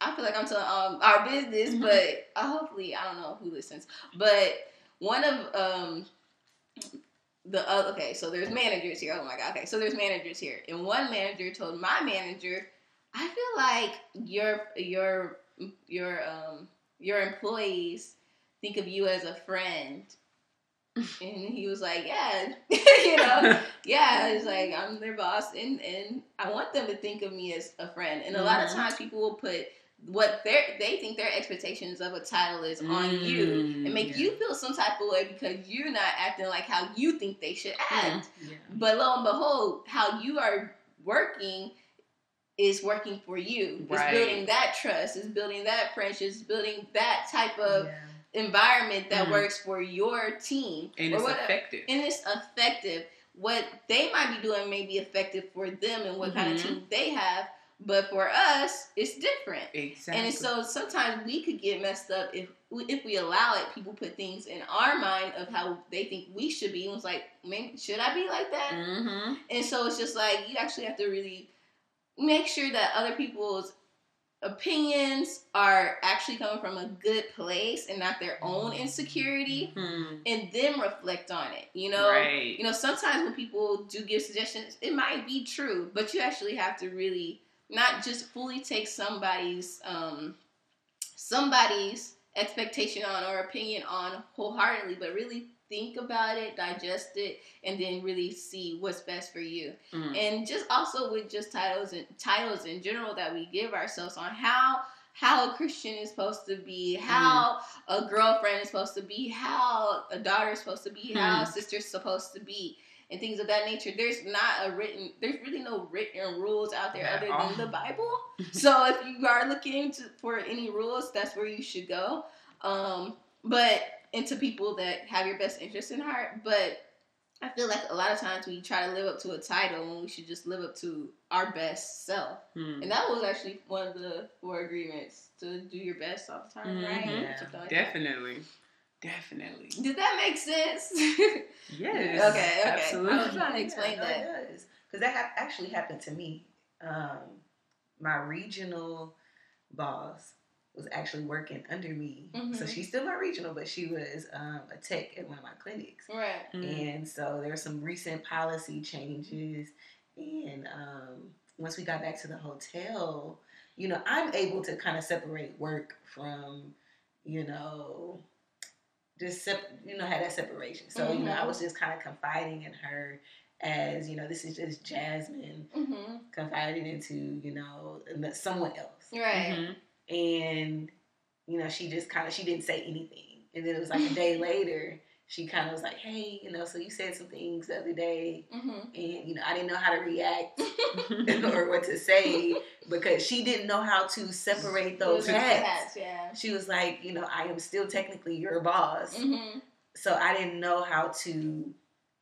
I feel like I'm telling um, our business, Mhm. but uh, hopefully I don't know who listens. But one of um the other okay, so there's managers here. Oh my god, okay, so there's managers here, and one manager told my manager, I feel like your your your um your employees think of you as a friend. And he was like, "Yeah, you know, yeah, it's like I'm their boss, and and I want them to think of me as a friend. And a lot of Mhm. times, people will put what they they think their expectations of a title is on you, Mm, and make yeah. you feel some type of way because you're not acting like how you think they should act. Yeah. But lo and behold, how you are working is working for you. Right. It's building that trust. It's building that friendship. It's building that type of Yeah. environment that Mhm. works for your team and it's whatever effective. and it's effective. What they might be doing may be effective for them and what kind of team they have, but for us, it's different. exactly. And so sometimes we could get messed up if we, if we allow it. People put things in our mind of how they think we should be, and it's like, maybe should I be like that? hmm And so it's just like you actually have to really make sure that other people's opinions are actually coming from a good place and not their own insecurity and then reflect on it. You know, right. you know, sometimes when people do give suggestions, it might be true, but you actually have to really not just fully take somebody's um somebody's expectation on or opinion on wholeheartedly, but really think about it, digest it, and then really see what's best for you. Mm. And just also with just titles and titles in general that we give ourselves on how how a Christian is supposed to be, how a girlfriend is supposed to be, how a daughter is supposed to be, how a Hmm. sister's supposed to be, and things of that nature. There's not a written, there's really no written rules out there other than the Bible. so if you are looking to, for any rules, that's where you should go. Um, but into people that have your best interest in heart. But I feel like a lot of times we try to live up to a title when we should just live up to our best self. Mm. And that was actually one of the four agreements to do your best all the time, right? Mhm. Yeah. Something like that. Definitely. Definitely. Did that make sense? Yes. Okay, okay. Absolutely. I was trying to explain no, that. Because that ha- actually happened to me. Um, my regional boss was actually working under me. So Mhm. she's still my regional, but she was um, a tech at one of my clinics. right. Mm. And so there were some recent policy changes. And um, once we got back to the hotel, you know, I'm able to kind of separate work from, you know, just sep- you know, had that separation. So, you know, I was just kind of confiding in her as, you know, this is just Jasmine hmm confiding into, you know, someone else Right. And you know she just kind of she didn't say anything. And then it was like a day later she kind of was like hey you know so you said some things the other day hmm and you know i didn't know how to react or what to say because she didn't know how to separate those hats. yeah. she was like you know i am still technically your boss. Hmm so i didn't know how to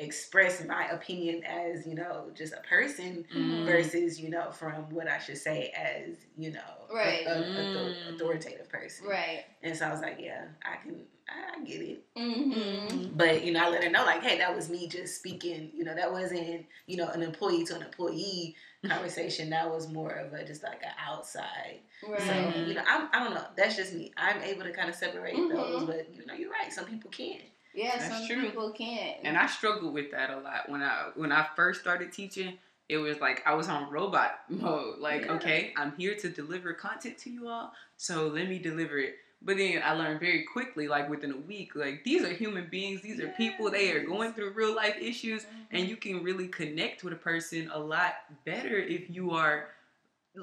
express my opinion as you know just a person Mm. versus you know from what I should say as you know Right. a, author- Mm. authoritative person. Right. And so I was like, yeah, I can, I get it. hmm But you know, I let her know like, hey, that was me just speaking. You know, that wasn't you know an employee to an employee conversation. That was more of a just like an outside. Right. So you know, I'm, I don't know. That's just me. I'm able to kind of separate Mhm. those, but you know, you're right. Some people can't. Yeah, That's some true. people can't. And I struggled with that a lot when I when I first started teaching. It was like I was on robot mode. Like, Yeah. okay, I'm here to deliver content to you all, so let me deliver it. But then I learned very quickly, like within a week, like these are human beings, these are people, they are going through real life issues, and mm-hmm. you can really connect with a person a lot better if you are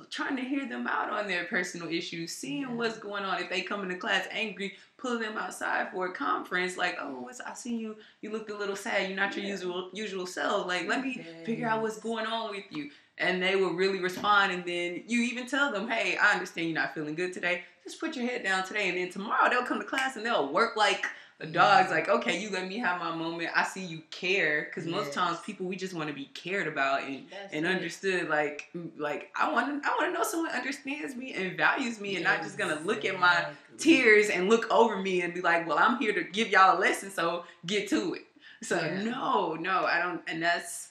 trying to hear them out on their personal issues, seeing Yeah. what's going on. If they come into class angry, pulling them outside for a conference, like, oh, what's, I see you, you looked a little sad. You're not your Yeah. usual usual self. Like, let me Yes. figure out what's going on with you. And they will really respond. And then you even tell them, hey, I understand you're not feeling good today. Just put your head down today. And then tomorrow they'll come to class and they'll work like a dog's like, okay, you let me have my moment. I see you care. Because most Yes. times people, we just want to be cared about and That's and it. understood like like I want to I want to know someone understands me and values me and not just gonna look at my tears and look over me and be like, well, I'm here to give y'all a lesson, so get to it. So Yeah. no, no, I don't, and that's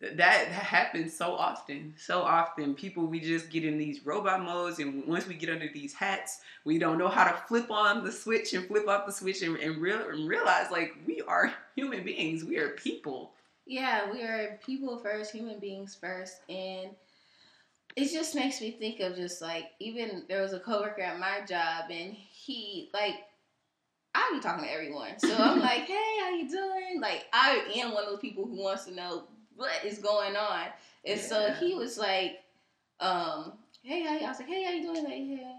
that that happens so often, so often. People we just get in these robot modes, and once we get under these hats, we don't know how to flip on the switch and flip off the switch and, and, real, and realize like we are human beings, we are people. Yeah, we are people first, human beings first, and it just makes me think of just like even there was a coworker at my job, and he like I be talking to everyone, so I'm like, hey, how you doing? Like I am one of those people who wants to know what is going on, and so he was like, um, hey, how you? I was like, hey, how you doing? Like, hey,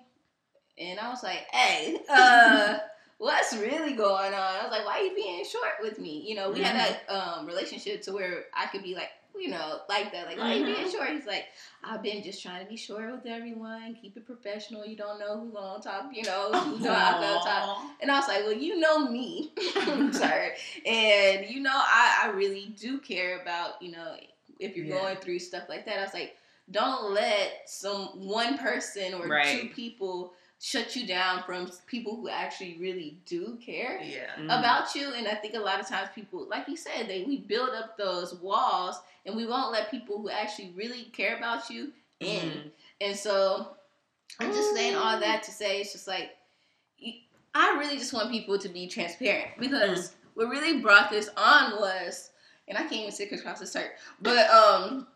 and I was like, hey, uh. What's really going on? I was like, why are you being short with me? You know, we had that um, relationship to where I could be like, you know, like that. Like, why you being Mhm. short? He's like, I've been just trying to be short with everyone, keep it professional. You don't know who's on top, you know, who's on top. And I was like, well, you know me, sorry, and you know, I, I really do care about, you know, if you're Yeah. going through stuff like that. I was like, don't let some one person or two people shut you down from people who actually really do care Yeah. Mhm. about you. And I think a lot of times people, like you said, they we build up those walls and we won't let people who actually really care about you in. Mhm. And so I'm just saying all that to say it's just like I really just want people to be transparent because what really brought this on was, and I can't even sit across the start, but um,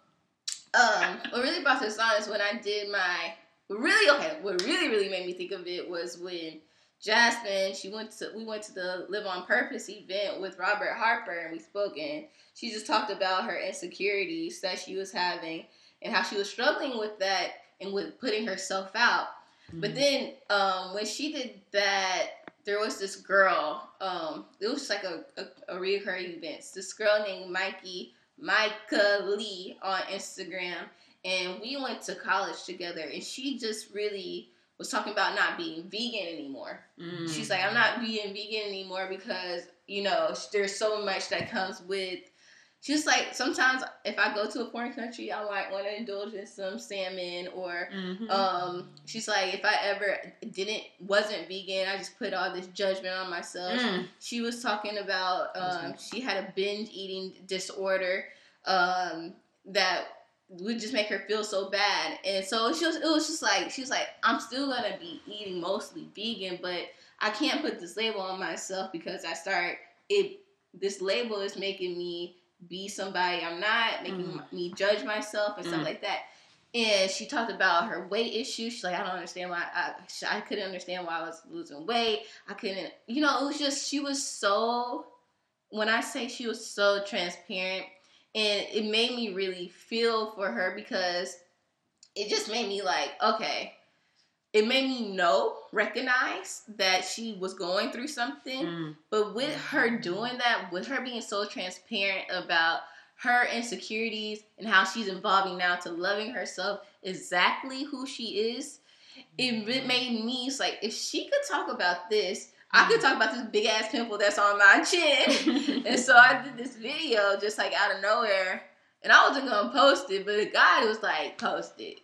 um, what really brought this on is when I did my really okay. What really really made me think of it was when Jasmine she went to we went to the Live on Purpose event with Robert Harper and we spoke and she just talked about her insecurities that she was having and how she was struggling with that and with putting herself out. But Mhm. then um, when she did that, there was this girl. Um, it was like a, a, a reoccurring event. This girl named Mikey, Micah Lee on Instagram, and we went to college together. And she just really was talking about not being vegan anymore. Mhm. She's like, I'm not being vegan anymore because you know there's so much that comes with. She's like, sometimes if I go to a foreign country, I might want to indulge in some salmon or Mhm. um, she's like, if I ever didn't wasn't vegan, I just put all this judgment on myself. Mm. She was talking about um, she had a binge eating disorder um, that would just make her feel so bad, and so she was. It was just like she was like, I'm still gonna be eating mostly vegan, but I can't put this label on myself because I start it. This label is making me be somebody I'm not, making Mm. me judge myself and stuff Mm. like that and she talked about her weight issue. She's like, I don't understand why I, I couldn't understand why I was losing weight. I couldn't, you know, it was just she was so. When I say she was so transparent, and it made me really feel for her because it just made me like, okay, it made me know, recognize that she was going through something. Mm. But with her doing that, with her being so transparent about her insecurities and how she's evolving now to loving herself exactly who she is, it made me it's like if she could talk about this, I could talk about this big ass pimple that's on my chin. and so I did this video just like out of nowhere, and I wasn't gonna post it, but the guy was like, post it.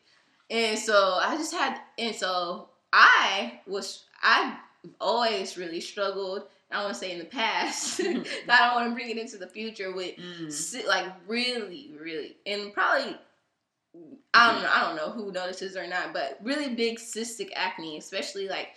And so I just had, and so I was, I always really struggled. I want to say in the past. I don't want to bring it into the future with Mm. like really, really, and probably I don't know. I don't know who notices or not, but really big cystic acne, especially like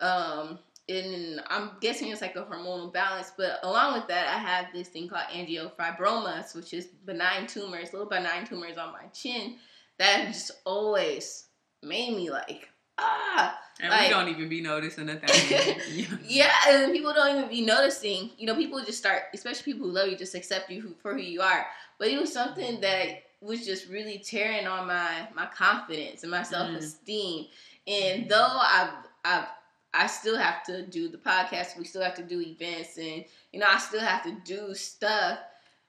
um in I'm guessing it's like a hormonal balance. But along with that, I have this thing called angiofibromas, which is benign tumors, little benign tumors on my chin that just always made me like ah And Like- we don't even be noticing a thing. Yeah. yeah, and people don't even be noticing. You know, people just start, especially people who love you, just accept you for who you are. But it was something that was just really tearing on my my confidence and my self esteem. And though I've I've I still have to do the podcast, we still have to do events, and you know I still have to do stuff.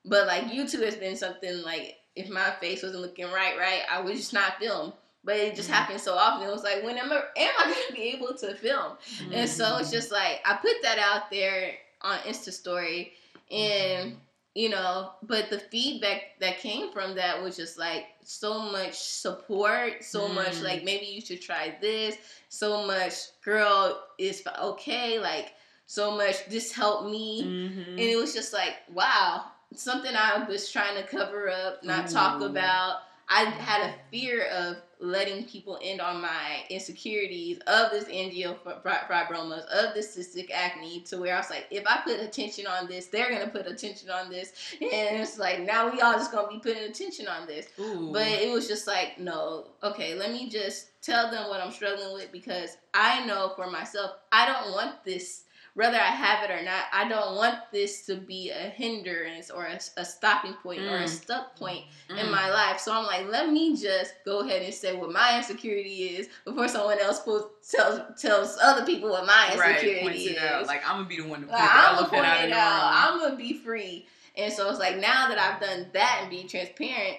But like YouTube has been something like if my face wasn't looking right, right, I would just not film. But it just Mhm. happened so often. It was like, when am I, am I going to be able to film? And so it's just like I put that out there on Insta story and you know, but the feedback that came from that was just like so much support, so much Mm. like maybe you should try this, so much girl is okay, like so much. This helped me, Mhm. and it was just like wow, something I was trying to cover up, not talk about. I had a fear of letting people in on my insecurities of this angiofibromas, of this cystic acne, to where I was like, if I put attention on this, they're gonna put attention on this, and it's like now we all just gonna be putting attention on this. Ooh. But it was just like, no, okay, let me just tell them what I'm struggling with because I know for myself, I don't want this, whether I have it or not, I don't want this to be a hindrance or a, a stopping point or a Mm. stuck point in Mm. my life. So I'm like, let me just go ahead and say what my insecurity is before someone else pulls, tells tells other people what my insecurity points is. out. Like I'm gonna be the one to point Like, I'm gonna point out it out. I'm gonna be free. And so it's like now that I've done that and being transparent,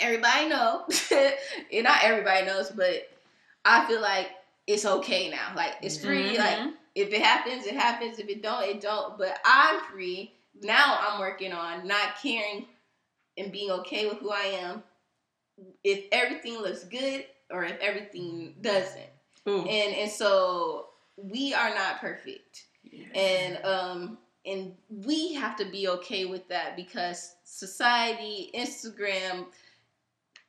everybody know. and not everybody knows, but I feel like it's okay now. Like it's free. Like Mhm. If it happens, it happens. If it don't, it don't. But I'm free. Now I'm working on not caring and being okay with who I am. If everything looks good or if everything doesn't. And and so we are not perfect Yeah. and um and we have to be okay with that because society instagram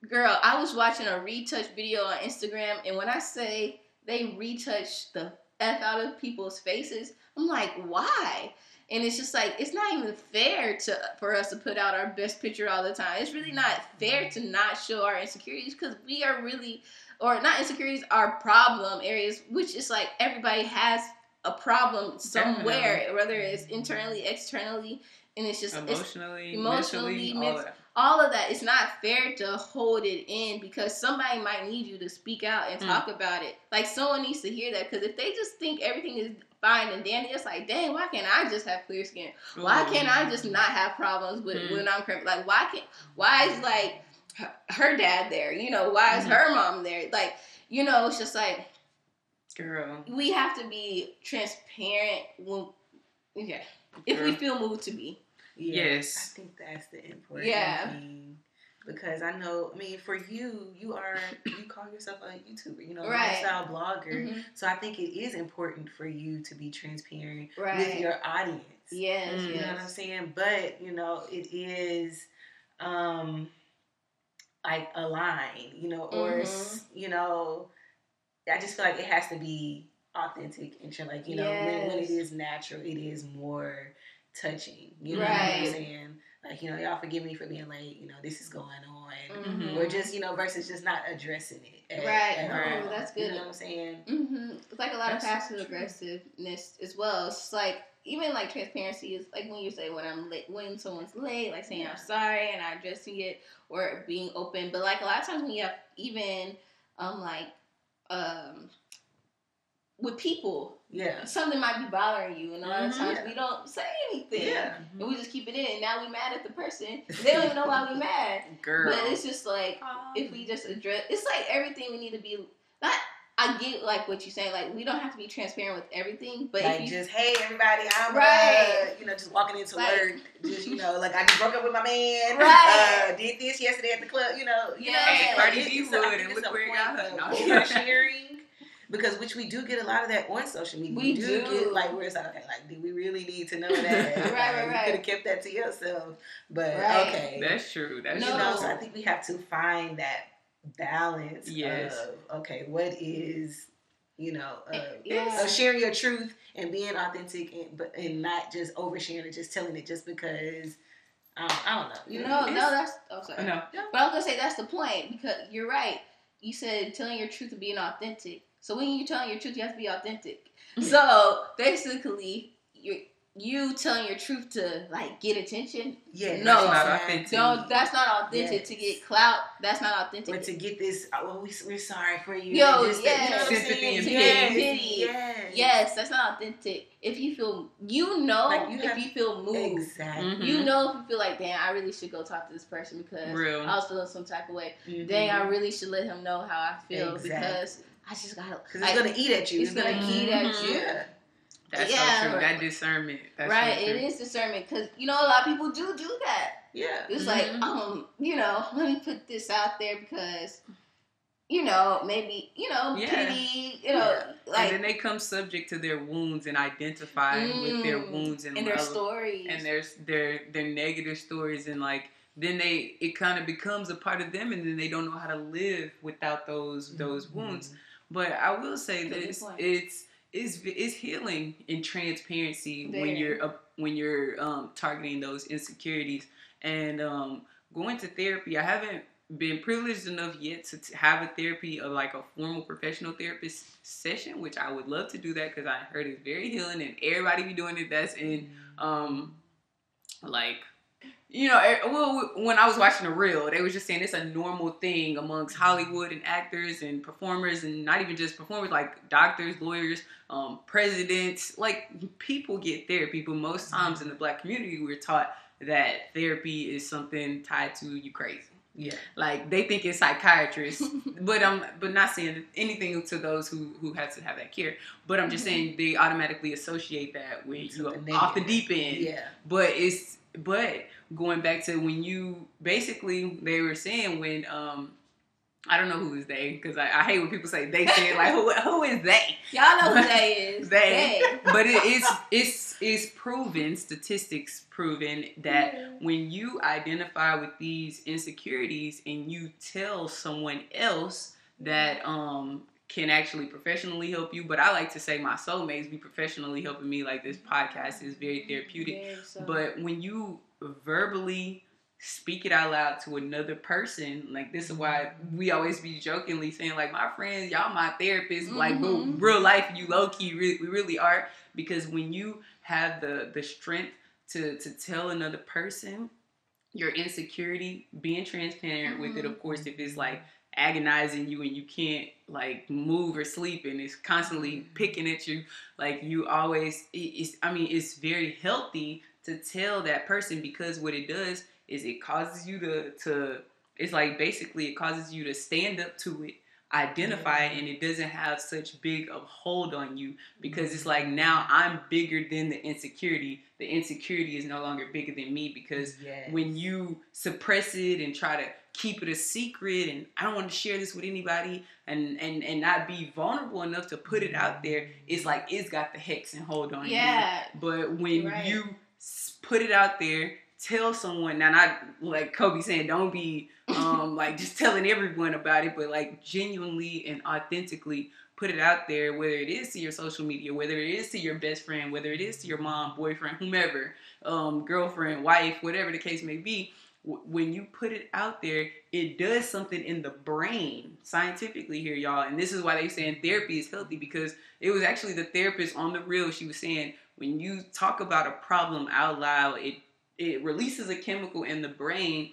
girl i was watching a retouch video on instagram and when i say they retouch the f out of people's faces. I'm like why? And it's just like it's not even fair to for us to put out our best picture all the time. It's really not fair to not show our insecurities because we are really or not insecurities are problem areas which is like everybody has a problem somewhere whether it's internally externally and it's just it's emotionally, emotionally, mentally, all ment- that. all of that it's not fair to hold it in because somebody might need you to speak out and Mm. talk about it like someone needs to hear that because if they just think everything is fine and dandy it's like dang why can't i just have clear skin why can't i just not have problems with Mm. when i'm cramp like why can't why is like her, dad there you know why is Mhm. her mom there like you know it's just like girl? we have to be transparent when yeah if we feel moved to be Yeah, Yes. I think that's the important Yeah. thing. Because I know, I mean, for you, you are you call yourself a YouTuber, you know, Right. lifestyle blogger. Mhm. So I think it is important for you to be transparent right. with your audience. yes. You know what I'm saying? But you know, it is um like a line, you know, or s you know, I just feel like it has to be authentic and. Like you know, when, when it Yes. is natural, it is more touching. You know what I'm saying? Like you know, y'all forgive me for being late. You know, this is going on. Mhm. Or just you know, versus just not addressing it. at- Right. at Right. all. That's good. You know what I'm saying? Mm-hmm. It's like a lot That's of passive aggressiveness as well. It's like even like transparency is like when you say when I'm late, when someone's late, like saying Yeah. I'm sorry and not addressing it or being open. But like a lot of times when you have even um like um with people, Yeah. something might be bothering you, and a lot of Mhm. times Yeah. we don't say anything. Yeah. And we just keep it in, and now we mad at the person. They don't even know why we mad. Girl. But it's just like if we just address it's like everything we need to be not I get like what you're saying, like we don't have to be transparent with everything, but like if you just hey everybody, I'm Right. uh, you know just walking into Like- work, just you know like I just broke up with my man, Right. Uh, did this yesterday at the club, you know, you. Yeah. what I'm? Like, Cardi it- B it's would, and it's look a where it got her. No. oversharing, because which we do get a lot of that on social media. We do, do. get like where it's like okay, like do we really need to know that? Right, right, You right. could have kept that to yourself, but Right. okay. That's true. That's you No. know, true. so I think we have to find that balance Yes. of okay, what is you know, uh, Yeah. of sharing your truth and being authentic, and but and not just oversharing or just telling it just because I don't, I don't know. you know, no, that's oh sorry. No. But I was gonna say that's the point because you're right. You said telling your truth and being authentic. So when you're telling your truth, you have to be authentic. so basically, you you telling your truth to like get attention. Yeah, No. that's Not authentic. No, that's not authentic to get clout. That's not authentic. But to get this, oh, well, we, we're sorry for you. Yo, that- you know yes. Sympathy and pity. Yes, Pity. yes. yes, that's not authentic. If you feel, you know, Like, you if have- you feel moved. Exactly. You know if you feel like, damn, I really should go talk to this person because Real. I was feeling some type of way. Mhm. Dang, I really should let him know how I feel Exactly. because I just gotta. Because like, it's gonna eat at you. it's gonna like, eat at you. Yeah. That's Yeah. so true. That discernment. That's right, so it true. is discernment because you know a lot of people do do that. Yeah. It's Mhm. like, um, you know, let me put this out there because you know, maybe, you know, Yeah. pity, you know, like and then they come subject to their wounds and identify with their Mm. wounds and, and their stories. and their their their negative stories and like then they it kind of becomes a part of them and then they don't know how to live without those those wounds but i will say that Good it's it's it's, healing in transparency when you're uh, when you're um, targeting those insecurities. And um, going to therapy i haven't been privileged enough yet to t- have a therapy of like a formal professional therapist session which i would love to do that because i heard it's very healing and everybody be doing it. That's in um like you know eh, well when i was watching the reel they was just saying it's a normal thing amongst hollywood and actors and performers and not even just performers like doctors lawyers um, presidents like people get therapy but most times in the black community we're taught that therapy is something tied to you crazy Yeah. like they think it's psychiatrists but I'm but not saying anything to those who who have to have that care but i'm just Mhm. saying they automatically associate that with you off the deep end Yeah. but it's but going back to when you basically they were saying when um I don't know who is they because I, I hate when people say they say like who who is they Y'all know who they is. They. but it is it's it's proven statistics proven that Yeah. when you identify with these insecurities and you tell someone else that um can actually professionally help you but i like to say my soulmates be professionally helping me like this podcast is very therapeutic Very so. but when you verbally speak it out loud to another person, like this is why we always be jokingly saying, like, my friends, y'all my therapists, like but Mhm. real life, you low key, re- we really are. Because when you have the the strength to to tell another person your insecurity, being transparent with it, Mhm. of course, if it's like agonizing you and you can't like move or sleep and it's constantly picking at you like you always it's i mean it's very healthy to tell that person because what it does is it causes you to to it's like basically it causes you to stand up to it identify it and it doesn't have such big of hold on you because it's mm-hmm. like now i'm bigger than the insecurity the insecurity is no longer bigger than me because Yes. when you suppress it and try to keep it a secret and I don't want to share this with anybody and and and not be vulnerable enough to put it out there, mm-hmm. it's like it's got the hex and hold on you. yeah. But when right. you put it out there, tell someone. Now, not like Kobe saying, don't be um like just telling everyone about it, but like genuinely and authentically put it out there, whether it is to your social media, whether it is to your best friend, whether it is to your mom, boyfriend, whomever, um, girlfriend, wife, whatever the case may be. When you put it out there, it does something in the brain scientifically here, y'all. And this is why they saying therapy is healthy because it was actually the therapist on the reel. She was saying when you talk about a problem out loud, it it releases a chemical in the brain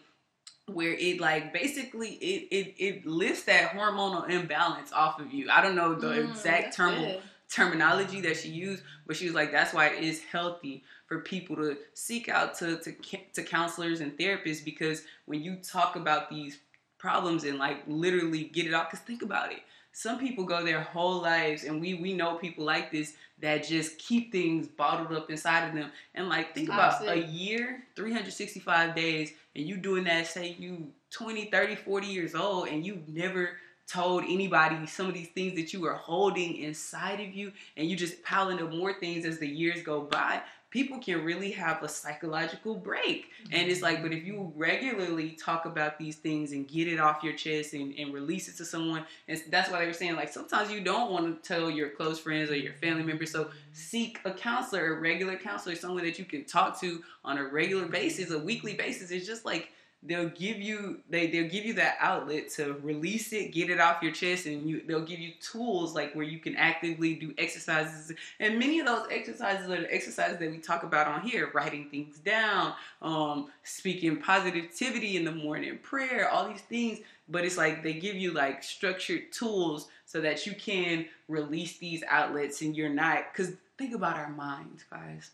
where it like basically it it, it lifts that hormonal imbalance off of you. I don't know the Mm, exact term terminology that she used, but she was like, that's why it is healthy for people to seek out to to to counselors and therapists because when you talk about these problems and like literally get it out, because think about it. Some people go their whole lives, and we we know people like this that just keep things bottled up inside of them. And like think about a year, 365 days, and you doing that, say you 20, 30, 40 years old, and you've never told anybody some of these things that you are holding inside of you and you just piling up more things as the years go by people can really have a psychological break. And it's like but if you regularly talk about these things and get it off your chest and, and release it to someone and that's why they were saying like sometimes you don't want to tell your close friends or your family members. So seek a counselor a regular counselor someone that you can talk to on a regular basis a weekly basis. It's just like they'll give you they they'll give you that outlet to release it, get it off your chest, and you they'll give you tools like where you can actively do exercises. And many of those exercises are the exercises that we talk about on here, writing things down, um, speaking positivity in the morning, prayer, all these things. But it's like they give you like structured tools so that you can release these outlets and you're not because think about our minds, guys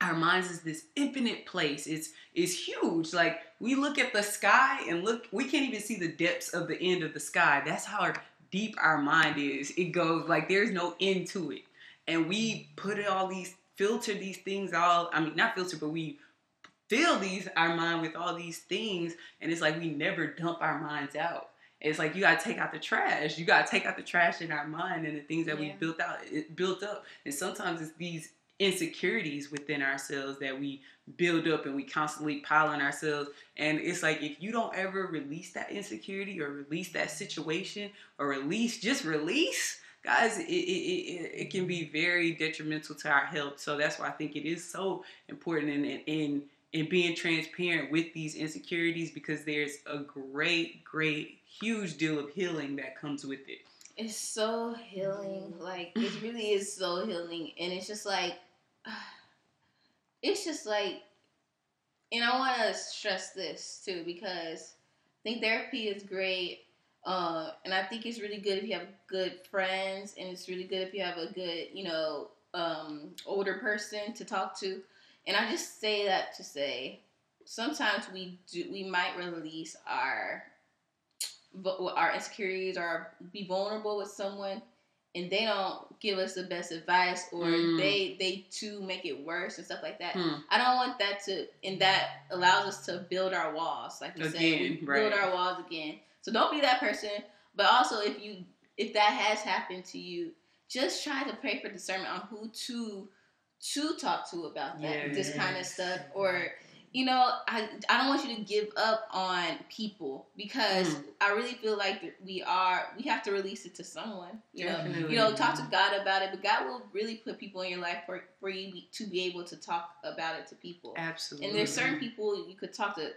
our minds is this infinite place. It's it's huge. Like we look at the sky and look, we can't even see the depths of the end of the sky. That's how deep our mind is. It goes like there's no end to it. And we put all these filter these things all I mean not filter, but we fill these our mind with all these things and it's like we never dump our minds out. It's like you gotta take out the trash. You gotta take out the trash in our mind and the things that Yeah. we built out, it built up. And sometimes it's these insecurities within ourselves that we build up and we constantly pile on ourselves. And it's like if you don't ever release that insecurity or release that situation or release, just release, guys, it, it, it, it can be very detrimental to our health. So that's why I think it is so important in in in, in being transparent with these insecurities because there's a great, great, huge deal of healing that comes with it. It's so healing. Mm-hmm. Like it really is so healing, and it's just like, it's just like, and I want to stress this too because I think therapy is great, uh, and I think it's really good if you have good friends, and it's really good if you have a good, you know, um, older person to talk to. And I just say that to say, sometimes we do, we might release our our insecurities or be vulnerable with someone and they don't give us the best advice or Mm. they they too make it worse and stuff like that Hmm. i don't want that to and that allows us to build our walls like you said we Again, build our walls again so don't be that person but also if you if that has happened to you just try to pray for discernment on who to to talk to about that this kind of stuff or you know, I, I don't want you to give up on people because Mm. I really feel like we are we have to release it to someone. You know, Definitely. you know, talk to God about it, but God will really put people in your life for for you to be able to talk about it to people. Absolutely. And there's certain people you could talk to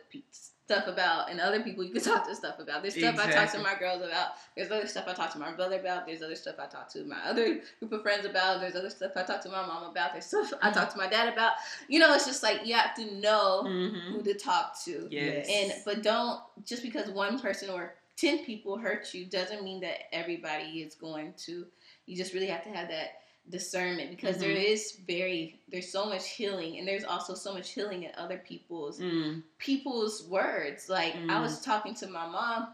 stuff about, and other people you can talk to stuff about. There's stuff I talk to my girls about. There's other stuff I talk to my brother about. There's other stuff I talk to my other group of friends about. There's other stuff I talk to my mom about. There's stuff I talk to my dad about. You know, it's just like you have to know Mhm. who to talk to. Yes. And but don't just because one person or ten people hurt you doesn't mean that everybody is going to. You just really have to have that discernment because there Mhm. is very there's so much healing and there's also so much healing in other people's Mm. people's words. Like I Mm. was talking to my mom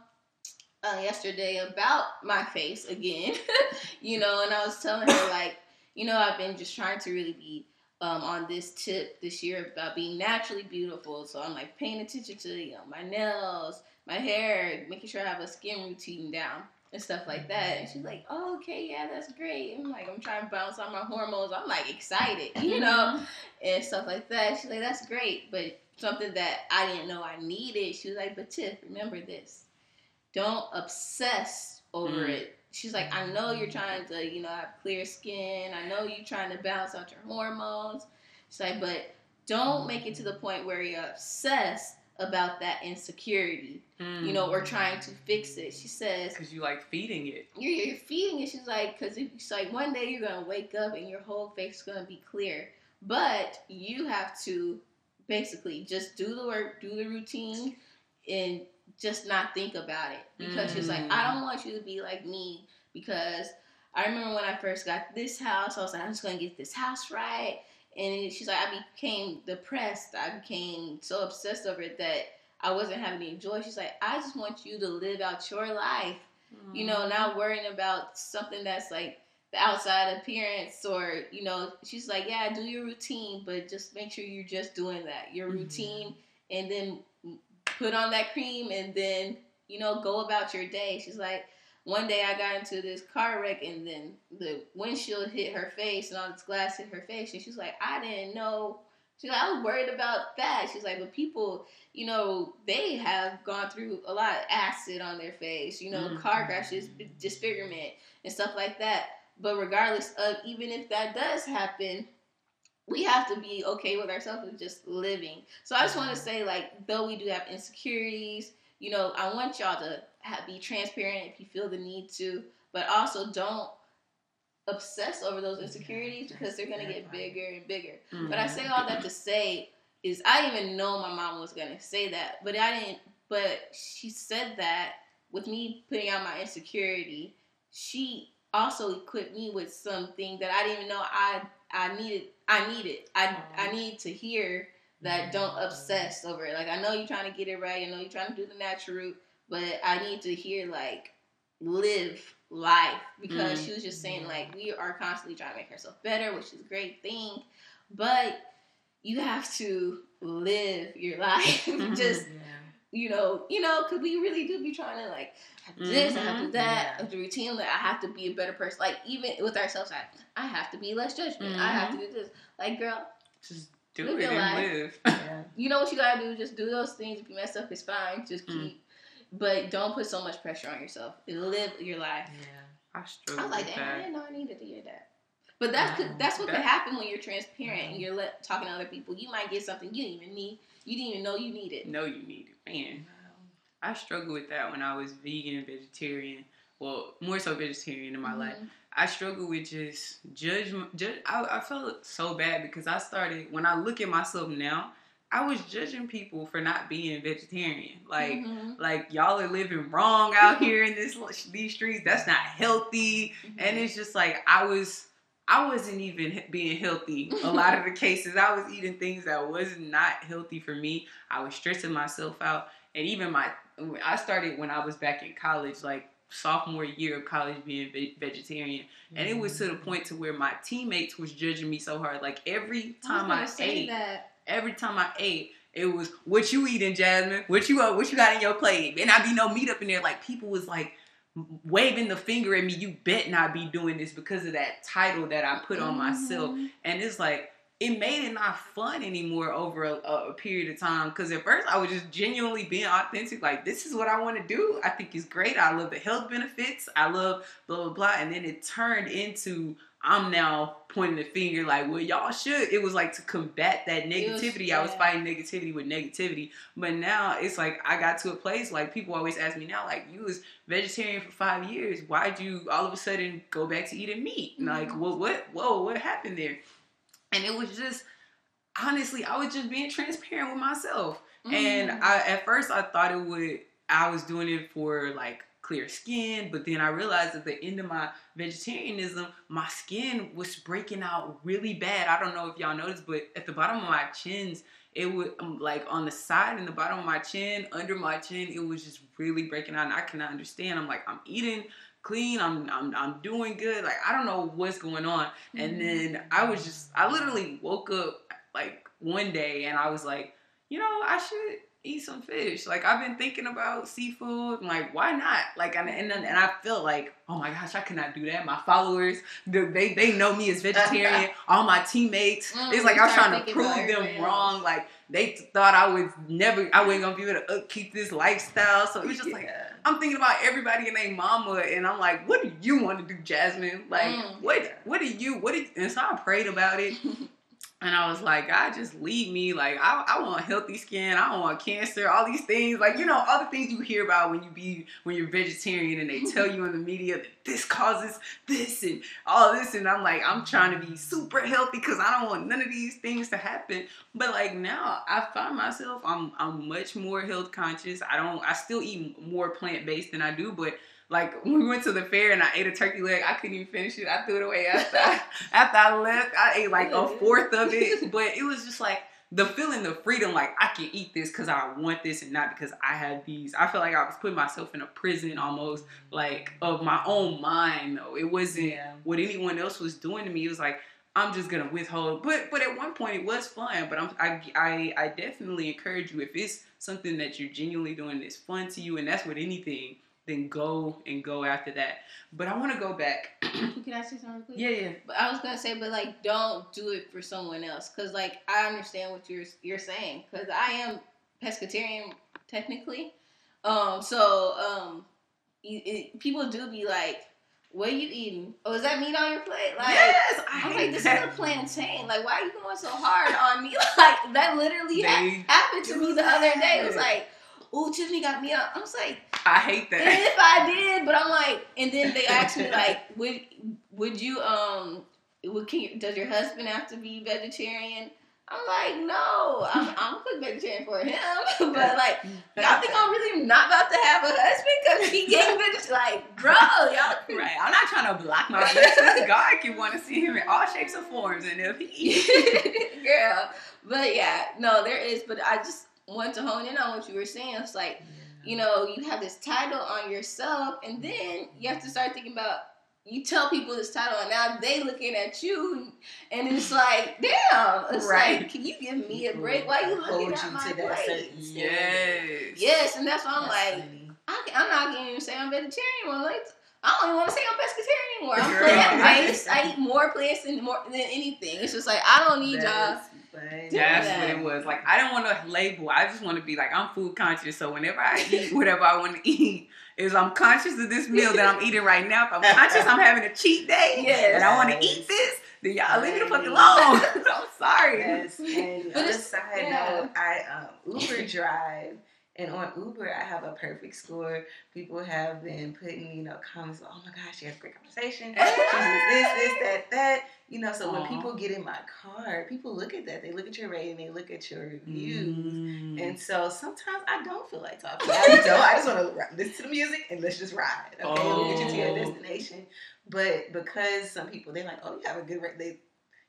uh, yesterday about my face again, you know, and I was telling her like, you know, I've been just trying to really be um, on this tip this year about being naturally beautiful. So I'm like paying attention to you know my nails, my hair, making sure I have a skin routine down and stuff like mm-hmm. that. And she's like, oh, okay, yeah, that's great. I'm like, I'm trying to balance out my hormones. I'm like excited, you know mm-hmm. and stuff like that. She's like, that's great, but something that I didn't know I needed. She was like, but Tiff, remember this. Don't obsess over Mm. it. She's like, I know you're trying to, you know, have clear skin. I know you're trying to balance out your hormones. She's like, but don't mm-hmm. make it to the point where you're obsessed about that insecurity, you know, or trying to fix it. She says, because you like feeding it. you're, you're feeding it. She's like, because it's like one day you're gonna wake up and your whole face is gonna be clear, but you have to basically just do the work, do the routine, and just not think about it. Because she's like, Mm. I don't want you to be like me. Because I remember when I first got this house, I was like, I'm just gonna get this house right. And she's like, I became depressed. I became so obsessed over it that I wasn't having any joy. She's like, I just want you to live out your life you know, not worrying about something that's like the outside appearance or, you know, she's like, yeah, do your routine, but just make sure you're just doing that, your Mhm. routine, and then put on that cream and then, you know, go about your day. She's like, one day I got into this car wreck and then the windshield hit her face and all this glass hit her face. And she's like, I didn't know. She's like, I was worried about that. She's like, but people, you know, they have gone through a lot of acid on their face, you know, Mhm. car crashes, disfigurement, and stuff like that. But regardless of even if that does happen, we have to be okay with ourselves and just living. So I just want to say, like, though we do have insecurities, you know, I want y'all to be transparent if you feel the need to, but also don't obsess over those insecurities because they're gonna get bigger and bigger. Mm. But I say all that to say is I didn't even know my mom was gonna say that, but I didn't. But she said that with me putting out my insecurity, she also equipped me with something that I didn't even know I I needed. I needed. I I need to hear that don't obsess over it. Like I know you're trying to get it right. I know you're trying to do the natural route, but I need to hear like live life because Mm. she was just saying like we are constantly trying to make ourselves better, which is a great thing, but you have to live your life. Mhm. just you know, you know, because we really do be trying to like I have to do this, I have to do Mhm. that, Yeah. I have to routine. Like I have to be a better person. Like even with ourselves, I, I have to be less judgment. I have to do this. Like girl, Just do Live it your and life. live. Yeah. you know what you gotta do. Just do those things. If you mess up, it's fine. Just Mm. But don't put so much pressure on yourself. Live your life. I I struggle I was like, with damn, I didn't know I needed to hear that. But that's that's what That- could happen when you're transparent and you're let, talking to other people. You might get something you didn't even need. You didn't even know you needed. No, you need it, man. I struggled with that when I was vegan, and vegetarian. Well, more so vegetarian in my life. Mhm. I struggled with just judge. judge I, I felt so bad because I started when I look at myself now. I was judging people for not being vegetarian. Like, Mhm. like y'all are living wrong out here in this these streets. That's not healthy. And it's just like I was. I wasn't even being healthy. A lot of the cases, I was eating things that was not healthy for me. I was stressing myself out, and even my I started when I was back in college, like sophomore year of college, being ve- vegetarian, and it was to the point to where my teammates was judging me so hard. Like every I time I, say ate, that. Every time I ate, it was what you eating, Jasmine? What you uh, what you got in your plate? And I be no meat up in there. Like people was like waving the finger at me. You bet not be doing this because of that title that I put on myself. Mhm. And it's like it made it not fun anymore over a, a period of time. Because at first I was just genuinely being authentic. Like this is what I want to do. I think it's great. I love the health benefits. I love blah blah blah. And then it turned into I'm now pointing the finger like, well, y'all should. It was like to combat that It was- negativity. I was yeah. fighting negativity with negativity. But now it's like I got to a place like people always ask me now, like, you was vegetarian for five years. Why'd you all of a sudden go back to eating meat? Mhm. Like, what, what, whoa, what happened there? And it was just honestly, I was just being transparent with myself. And Mhm. I at first I thought it would I was doing it for like clear skin, but then I realized at the end of my vegetarianism, my skin was breaking out really bad. I don't know if y'all noticed, but at the bottom of my chins, it would um, like on the side and the bottom of my chin, under my chin, it was just really breaking out, and I cannot understand. I'm like, I'm eating clean, I'm I'm I'm doing good. Like I don't know what's going on. And then I was just, I literally woke up like one day and I was like, you know, I should eat some fish. Like I've been thinking about seafood. and, like, why not? Like, and and, and I feel like, oh my gosh, I cannot do that. My followers, they they, know me as vegetarian. All my teammates, Mm, it's like I was trying to prove them wrong. Like they thought I was never, I wasn't gonna be able to upkeep this lifestyle. So it was just like. I'm thinking about everybody and their mama, and I'm like, what do you want to do, Jasmine? Like, Mm. what, what do you, what? Do, and so I prayed about it, and I was like, God, just lead me. Like, I, I want healthy skin. I don't want cancer. All these things, like you know, all the things you hear about when you be when you're vegetarian, and they tell you in the media that this causes this and all this, and I'm like, I'm trying to be super healthy because I don't want none of these things to happen. But like now, I find myself I'm I'm much more health conscious. I don't I still eat more plant based than I do, but like when we went to the fair and I ate a turkey leg, I couldn't even finish it. I threw it away after I, after I left. I ate like a fourth of it, but it was just like the feeling, the freedom, like I can eat this because I want this and not because I have these. I feel like I was putting myself in a prison almost, like of my own mind. Though it wasn't Yeah. what anyone else was doing to me. It was like I'm just gonna withhold. But but at one point it was fun. But I'm I I, I definitely encourage you if it's something that you're genuinely doing that's fun to you, and that's with anything, then go and go after that. But I want to go back. Can I say something quick? yeah, yeah. But I was gonna say, but like, don't do it for someone else, cause like I understand what you're you're saying, cause I am pescatarian technically. Um, so um, you, it, people do be like, "What are you eating? Oh, is that meat on your plate?" Like, yes, I I'm like, this that. is a plantain. Like, why are you going so hard on me? Like, that literally ha- happened to me the other day. It was like, "Ooh, Tiffany got me up." I was like, I hate that. if I did, but I'm like, and then they asked me like, would would you um, would can you, does your husband have to be vegetarian? I'm like, no, I'm I'm a quick vegetarian for him, but like, y'all think I'm really not about to have a husband because he getting vegetarian? Like, bro, y'all. Right, I'm not trying to block my blessings. God can want to see him in all shapes and forms, and if he Girl, but yeah, no, there is. But I just want to hone in on what you were saying. It's like, you know, you have this title on yourself, and then you have to start thinking about you tell people this title and now they looking at you and it's like, damn, it's Right. like, can you give me a break? Why you looking at you my to that certain. Yes. Yes, and that's why I'm That's like, funny. I, I'm not gonna even say I'm vegetarian anymore. Like, I don't even want to say I'm pescatarian anymore. I'm plant based. I eat more plants than more than anything. It's just like I don't need y'all. That's that. what it was. Like I don't want to label. I just want to be like I'm food conscious. So whenever I eat whatever I want to eat, is I'm conscious of this meal that I'm eating right now. If I'm conscious, I'm having a cheat day, Yes. and I want to eat this. Then y'all leave me the fuck alone. I'm sorry. Yes, and But on the side yeah. note, I um, Uber drive, and on Uber I have a perfect score. People have been putting, you know, comments. Oh my gosh, she has great conversation. She this, this, that, that. You know, so when people get in my car, people look at that. They look at your rating. They look at your reviews. Mm. And so sometimes I don't feel like talking. I don't. I just want to listen to the music and let's just ride. Okay, we'll get you to your Oh. destination. But because some people they're like, oh, you have a good rate. They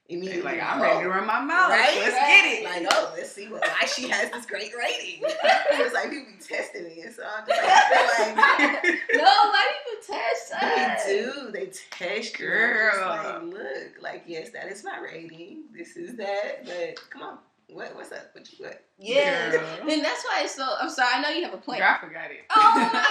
immediately like I'm oh, ready to run my mouth. Right? Let's Right. get it. Like, oh, let's see what, why she has this great rating. it was like people be testing me, and so I'm just like, like no, why do you test they us? do. They test you. Girl. like, look, like yes, that is my rating. This is that. But come on, what what's up? What you what? Yes. Girl. And that's why it's so. I'm sorry. I know you have a point. Girl, I forgot it. Oh my god,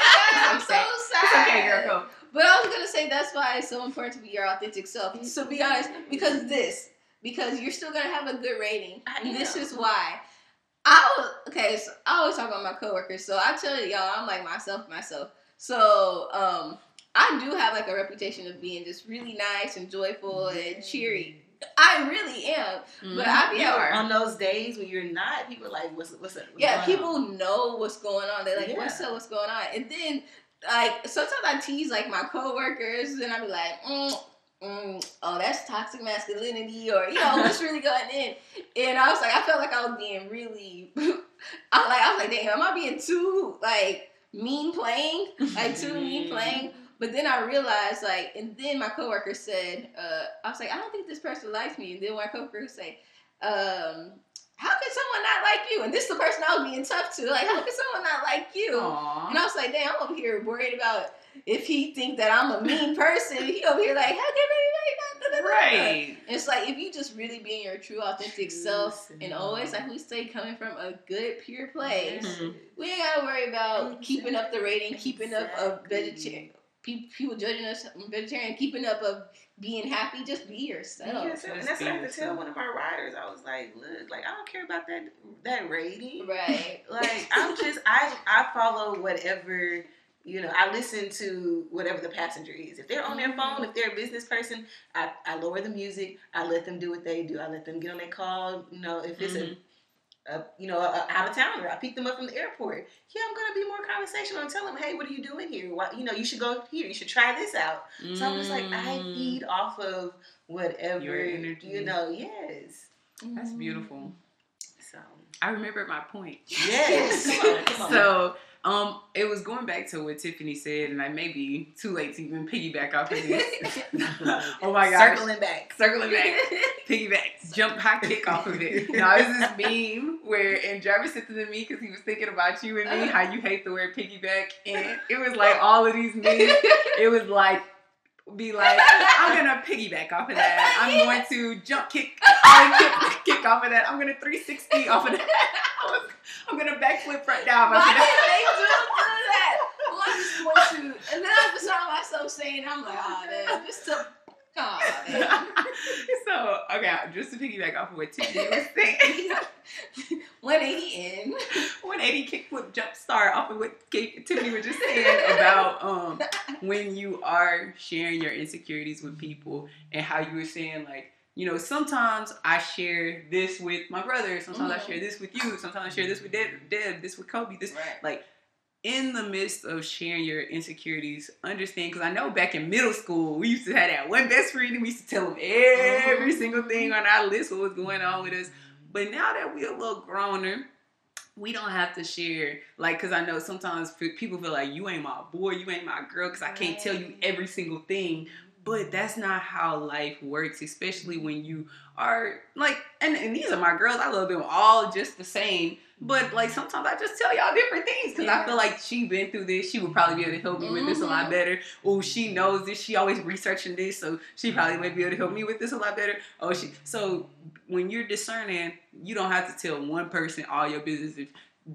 I'm so okay. sad. It's okay, girl. Go. But I was gonna say that's why it's so important to be your authentic self. So be honest, because this, because you're still gonna have a good rating. This is why. I okay. So I always talk about my coworkers. So I tell y'all, I'm like myself, myself. So um, I do have like a reputation of being just really nice and joyful and cheery. I really am. But I be You out on those days when you're not, people are like, what's what's up? What's Yeah, going on? people know what's going on. They're like, Yeah. "What's up? What's going on?" And then, like, sometimes I tease like my coworkers, and I be like, mm, mm, "Oh, that's toxic masculinity," or you know, what's really going in. And I was like, I felt like I was being really, I like, I was like, "Damn, am I being too like mean playing? Like too mean playing?" But then I realized, like, and then my coworker said, uh, I was like, I don't think this person likes me. And then my coworker say, um, how could someone not like you? And this is the person I was being tough to. Like, how could someone not like you? Aw. And I was like, damn, I'm over here worried about if he think that I'm a mean person. He over here like, how can anybody not? da, da, da, da." Right. And it's like if you just really being your true authentic True self and always like we say coming from a good pure place. Mhm. We ain't gotta worry about keeping up the rating, Exactly. keeping up of vegetarian people judging us vegetarian, keeping up of being happy. Just be yourself. Yeah, so- and that's what I have to tell one of our riders. I was like, look, like I don't care about that that rating. Right. Like I'm just I I follow whatever you know. I listen to whatever the passenger is. If they're on their phone, if they're a business person, I, I lower the music. I let them do what they do. I let them get on their call. You know, if it's Mhm. a, a you know a out of towner, I pick them up from the airport. Yeah, I'm gonna be more conversational and tell them, hey, what are you doing here? Why, you know, you should go here. You should try this out. So I'm just like, I Mm. feed off of whatever you know. Yes. That's beautiful. Mm. So I remember my point. yes. come on, come on. So, um, it was going back to what Tiffany said, and I may be too late to even piggyback off of this. oh my gosh. circling back. Circling back. Piggyback. Jump high kick off of it. Now, it's this meme where, and Jarvis sent it to me because he was thinking about you and me, how you hate the word piggyback. And it was like all of these memes. It was like, be like, I'm gonna piggyback off of that. I'm going to jump kick, kick, kick off of that. I'm gonna 360 off of that. I'm gonna backflip front down Why did they do that? Well, I just want to, and then I just saw myself saying, I'm like, oh, man, just to, man. so okay, just to piggyback off of what Tiffany was saying, 180 in. 180 kickflip jump start off of what Tiffany was just saying about um when you are sharing your insecurities with people and how you were saying like you know sometimes I share this with my brother, sometimes I Mhm. share this with you, sometimes I share this with Deb, Deb this with Kobe, this Right. like in the midst of sharing your insecurities, understand because I know back in middle school we used to have that one best friend and we used to tell them every Mhm. single thing on our list what was going on with us. But now that we're a little growner, we don't have to share like because I know sometimes people feel like you ain't my boy, you ain't my girl because I can't tell you every single thing. But that's not how life works, especially when you are like, and, and these are my girls. I love them all just the same. But like sometimes I just tell y'all different things because I feel like she been through this. She would probably be able to help me with this a lot Mhm. better. Oh, she knows this. She always researching this, so she probably might be able to help me with this a lot better. Oh, she. So when you're discerning, you don't have to tell one person all your business.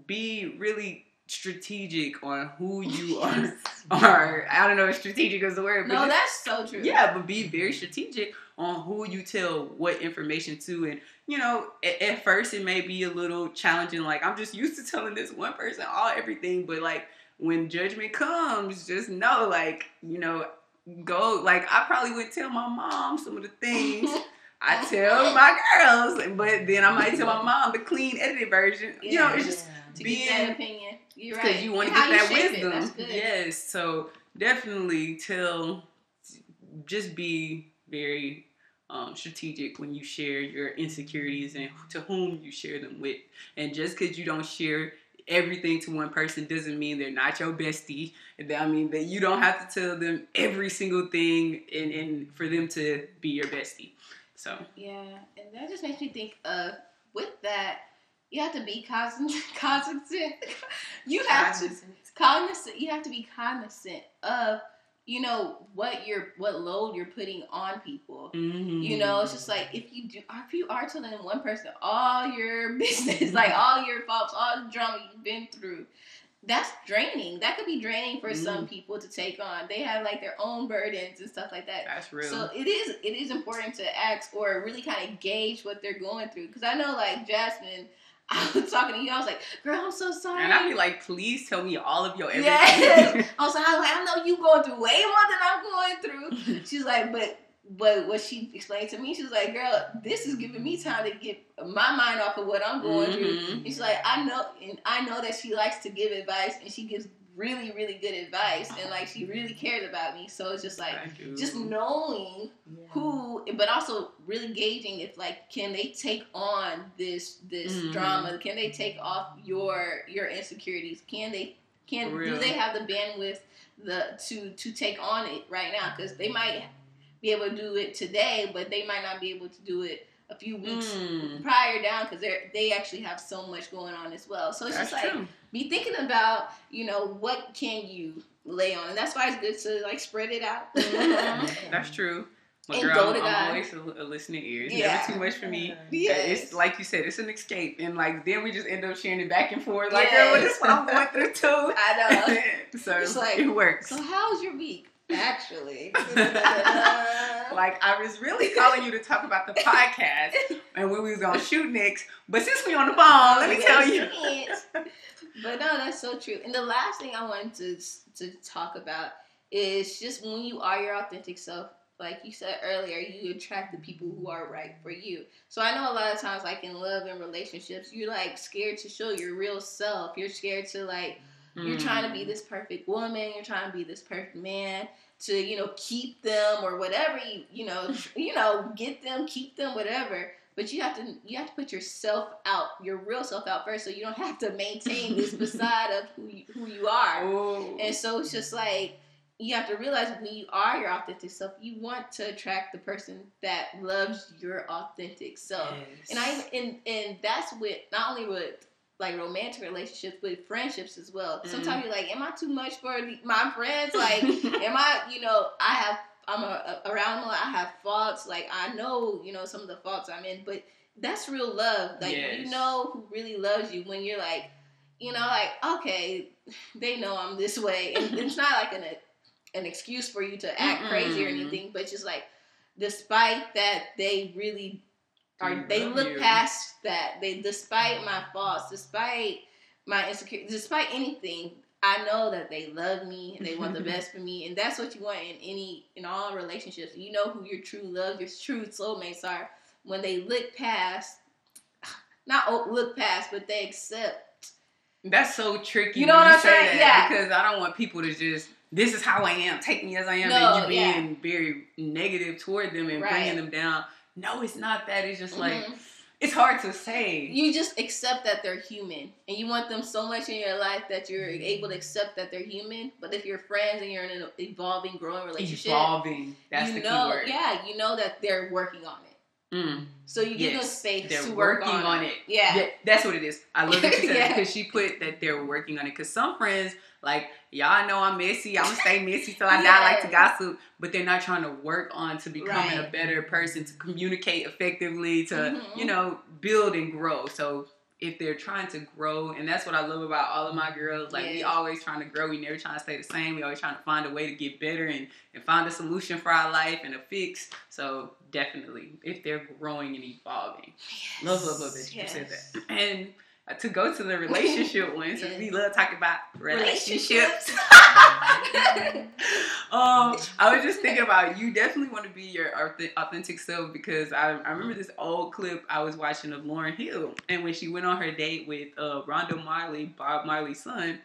Be really strategic on who you are. Are I don't know if strategic is the word, but No, that's so true. yeah, but be very strategic on who you tell what information to. And, you know, at, at first it may be a little challenging. Like, I'm just used to telling this one person all everything. But, like, when judgment comes, just know, like, you know, go. Like, I probably would tell my mom some of the things. I tell my girls, but then I might tell my mom the clean edited version. You know, it's just to being- get that opinion. You're because you want to get that wisdom. Yes, so definitely tell, just be very um, strategic when you share your insecurities and to whom you share them with. And just because you don't share everything to one person doesn't mean they're not your bestie. I mean that you don't have to tell them every single thing and, and for them to be your bestie. So Yeah, and that just makes me think of with that, you have to be cognizant. cognizant. you have to cognizant. You have to be cognizant of you know what you're what load you're putting on people. Mhm. You know, it's just like if you do, if you are telling one person all your business, like all your faults, all the drama you've been through, that's draining. That could be draining for some people to take on. They have like their own burdens and stuff like that. that's real. So it is it is important to ask or really kind of gauge what they're going through. Because I know like Jasmine, I was talking to you, I was like, girl, I'm so sorry. and I'd be like, please tell me all of your everything. Yes. I was like, I was like, I know you going through way more than I'm going through. She's like, but but what she explained to me, she was like, girl, this is giving me time to get my mind off of what I'm going through. Mhm. And she's like, I know, and I know that she likes to give advice, and she gives really, really good advice, and like she really cares about me. So it's just like, just knowing who, but also really gauging if like, can they take on this this Mhm. drama? Can they take off your your insecurities? Can they can For do they have the bandwidth the to to take on it right now? Because they might be able to do it today, but they might not be able to do it a few weeks Mm, prior down because they they actually have so much going on as well. So it's that's just like true. be thinking about you know what can you lay on, and that's why it's good to like spread it out. Mhm. That's true. But And girl, go I'm, to I'm God. always a, a listening ear. It's Yeah. never too much for me. Yes. It's like you said, it's an escape, and like then we just end up sharing it back and forth. Like, girl, what is what I'm going through too? I know. so It's like- it works. So how was your week? Actually, like I was really calling you to talk about the podcast and when we was gonna shoot next, but since we on the phone, let me tell you. Yes. But no, that's so true. And the last thing I wanted to to talk about is just when you are your authentic self. Like you said earlier, you attract the people who are right for you. So I know a lot of times, like in love and relationships, you're like scared to show your real self. You're scared to like you're trying to be mm. this perfect woman. You're trying to be this perfect man to you know keep them or whatever you you know you know get them, keep them, whatever. But you have to you have to put yourself out, your real self out first, so you don't have to maintain this facade of who you, who you are. Oh. And so it's just like you have to realize when you are your authentic self, you want to attract the person that loves your authentic self. And I and and that's with not only with like romantic relationships, but friendships as well. Mm-hmm. Sometimes you're like, am I too much for my friends? Like, am I? You know, I have I'm a, a- around. I have faults. Like I know, you know, some of the faults I'm in, but that's real love. Like you know who really loves you when you're like, you know, like okay, they know I'm this way, and it's not like an an excuse for you to act crazy or anything, but just like despite that, they really are They look you. past that. They despite my faults, despite my insecurity, despite anything, I know that they love me and they want the best for me, and that's what you want in any in all relationships. You know who your true love, your true soulmates are when they look past, not look past, but they accept. That's so tricky. You know what I'm saying? Yeah. Because I don't want people to just this is how I am, take me as I am, No, and you yeah. being very negative toward them and Right. bringing them down. No, it's not that. It's just like Mhm. it's hard to say. You just accept that they're human, and you want them so much in your life that you're able to accept that they're human. But if you're friends and you're in an evolving, growing relationship, Evolving. That's you the know, key word. yeah, you know that they're working on it. Mm. So you give them space they're to work working on, on it. Yeah. Yeah, that's what it is. I love that you Yeah. because she put that they're working on it. Because some friends, like y'all know I'm messy. I'm gonna stay messy till I die. Like to gossip, but they're not trying to work on to becoming a better person, to communicate effectively, to Mhm. you know build and grow. So if they're trying to grow, and that's what I love about all of my mm-hmm. girls. Like we always trying to grow. We never trying to stay the same. We always trying to find a way to get better and, and find a solution for our life and a fix. So definitely, if they're growing and evolving. Love, love, love that you said that. And to go to the relationship one, since we love talking about relationships. um, I was just thinking about you. Definitely want to be your authentic self because I, I remember this old clip I was watching of Lauryn Hill, and when she went on her date with uh, Rondo Marley, Bob Marley's son.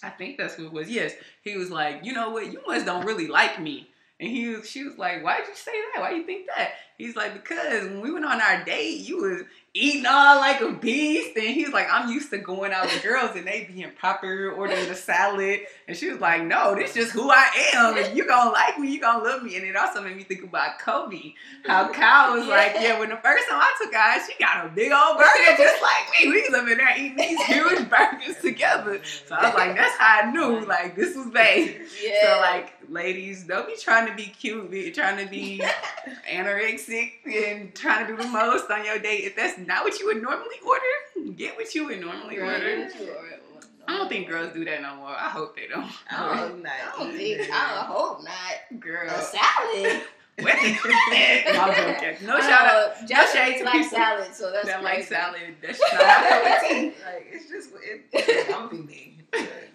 I think that's who it was. Yes, he was like, you know what, you must don't really like me. And he was, she was like, why'd you say that? Why do you think that? He's like, because when we went on our date, you was eating all like a beast. And he was like, I'm used to going out with girls and they being proper, ordering a salad. And she was like, no, this just who I am. If you gonna like me, you gonna love me. And it also made me think about Kobe. How Kyle was like, yeah, when the first time I took her out, she got a big old burger just like me. We was up in there eating these huge burgers together. So I was like, that's how I knew, like, this was babe. Yeah. So like, ladies, don't be trying to be cute, be trying to be anorexic and trying to do the most on your date. If that's not what you would normally order, get what you would normally Right. order. I don't think girls do that no more. I hope they don't. I hope not I don't think. I hope not. Girl, A salad. what? I'm joking. No shout out. Uh, Josh shade to like people salad, so that's that like salad. That's not my cup of tea. like it's just it, I'm be me.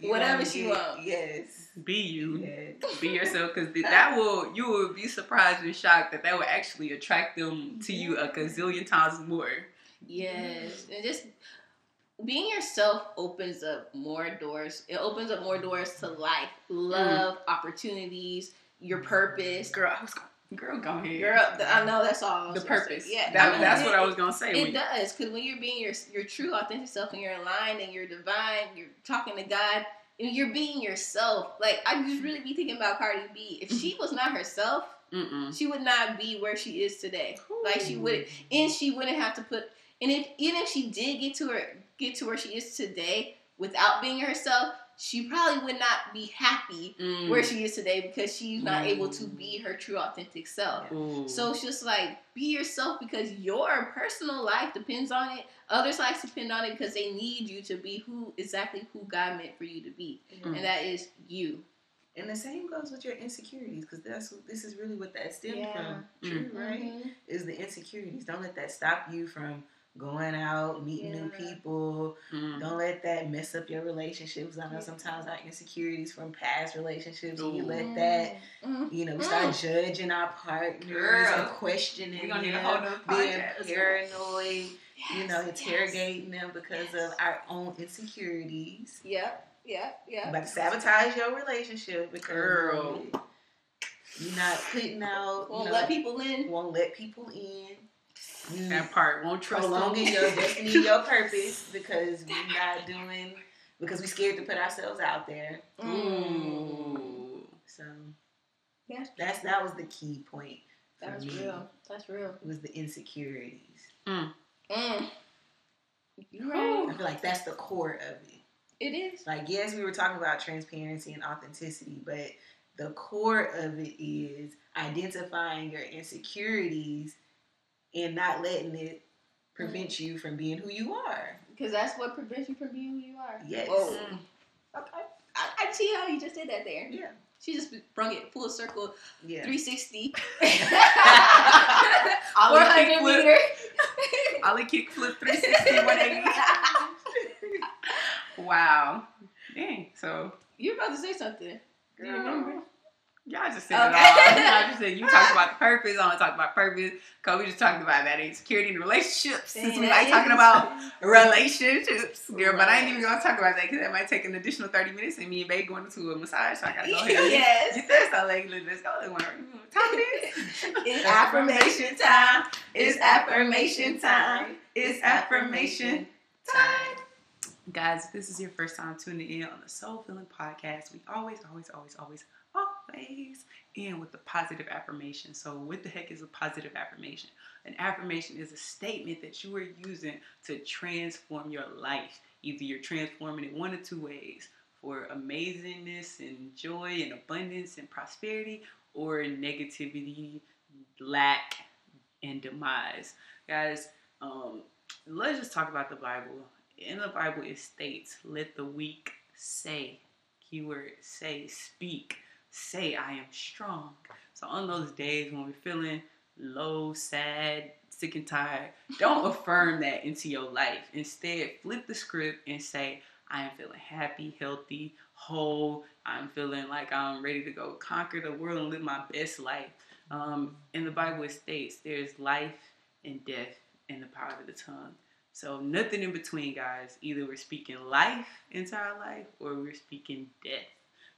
Whatever she wants. Yes. Be you. Yeah. Be yourself, because that will you will be surprised and shocked that that will actually attract them to you a mm-hmm. gazillion times more. Yes, and just being yourself opens up more doors. It opens up more doors to life, love, mm. opportunities, your purpose. Girl, I was girl, go ahead. Girl, I know that's all. The say. purpose. Yeah, that, I mean, that's it- what I was gonna say. It when- does, because when you're being your your true authentic self and you're aligned and you're divine, you're talking to God, you're being yourself. Like I just really be thinking about Cardi B. If she mm-hmm. was not herself, Mm-mm. she would not be where she is today. Like she would, and she wouldn't have to put. And if even if she did get to her get to where she is today without being herself, she probably would not be happy Mm. where she is today because she's not able to Mm. be her true authentic self. Ooh. So it's just like be yourself because your personal life depends on it. Others' lives depend on it because they need you to be who exactly who God meant for you to be, Mm. and that is you. And the same goes with your insecurities, because that's what, this is really what that stems Yeah. from. Mm. True, right? Is the insecurities. Don't let that stop you from going out, meeting new people. Mm. Don't let that mess up your relationships. I know sometimes our insecurities from past relationships, and you let that, Mhm. you know, we start judging our partners Girl. and questioning We gonna need a them, whole nother being podcast. paranoid, you know, Yes, interrogating them because Yes. of our own insecurities. Yep, yep, yep. About to sabotage your relationship because Girl. you're not putting out. Won't you know, let people in. won't let people in. You That mm. part won't trust prolonging them. your destiny, your purpose because we're not doing because we're scared to put ourselves out there. Ooh. So Yeah. that's that was the key point. for That's me. real. That's real. It was the insecurities. Mm. mm. You're right. I feel like that's the core of it. It is. Like yes, we were talking about transparency and authenticity, but the core of it is identifying your insecurities and not letting it prevent you from being who you are. Because that's what prevents you from being who you are. Yes. Mm. Okay. I, I see how you just did that there. Yeah. She just brung it full circle, Yeah. 360. Ollie 400 kickflip. meter. Ollie kickflip 360, 180. wow. Dang. So, You're about to say something. Do you remember? Y'all just said it all. I just said you talked about the purpose. I want to talk about purpose. Kobe just talked about that insecurity in relationships. Since we like talking about relationships, girl. But I ain't even gonna talk about that because that might take an additional thirty minutes, and me and Babe going to a massage. So I gotta go ahead. yes. Get this, so like, let's go. Talk this. It's affirmation time. It's affirmation time. It's affirmation time. Guys, if this is your first time tuning in on the Soul Filling Podcast, we always, always, always, always, end with the positive affirmation. So, what the heck is a positive affirmation? An affirmation is a statement that you are using to transform your life. Either you're transforming it one or two ways for amazingness and joy and abundance and prosperity, or negativity, lack, and demise. Guys, um, let's just talk about the Bible. In the Bible, it states, let the weak say, keyword say, speak, say, I am strong. So, on those days when we're feeling low, sad, sick, and tired, don't affirm that into your life. Instead, flip the script and say, I am feeling happy, healthy, whole. I'm feeling like I'm ready to go conquer the world and live my best life. Um, in the Bible, it states there's life and death in the power of the tongue. So nothing in between, guys. Either we're speaking life into our life or we're speaking death.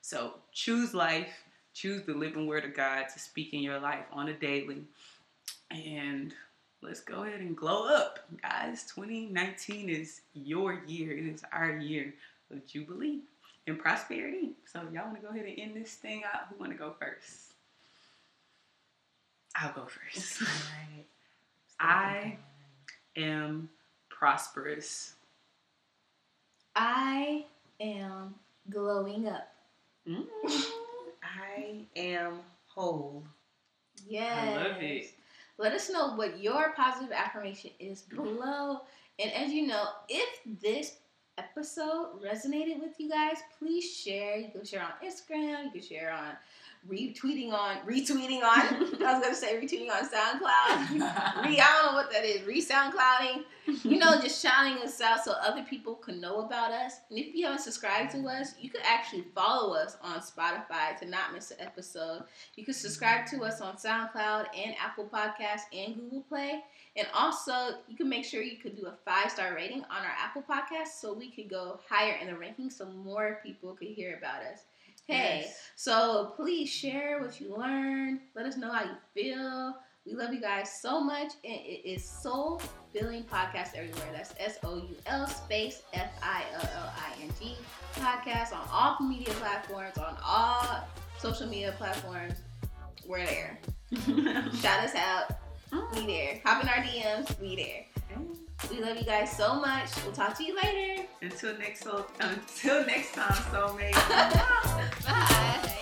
So choose life, choose the living word of God to speak in your life on a daily. And let's go ahead and glow up, guys. 2019 is your year. It is our year of Jubilee and prosperity. So y'all want to go ahead and end this thing out? Who want to go first? I'll go first. I am prosperous. I am glowing up. Mm. I am whole. Yes. I love it. Let us know what your positive affirmation is below. And as you know, if this episode resonated with you guys, please share. You can share on Instagram, you can share on retweeting on retweeting on I was gonna say retweeting on SoundCloud. Re I don't know what that is, re SoundClouding. You know, just shouting us out so other people can know about us. And if you haven't subscribed to us, you could actually follow us on Spotify to not miss an episode. You can subscribe to us on SoundCloud and Apple Podcasts and Google Play. And also, you can make sure you could do a five star rating on our Apple Podcast so we could go higher in the rankings so more people could hear about us. Hey, Yes. so please share what you learned. Let us know how you feel. We love you guys so much. And it is Soul Filling Podcast everywhere. That's S O U L space F I L L I N G podcast on all media platforms, on all social media platforms. We're there. Shout us out. We there. Hop in our DMs. We there. We love you guys so much. We'll talk to you later. Until next, until next time, soulmate. Bye.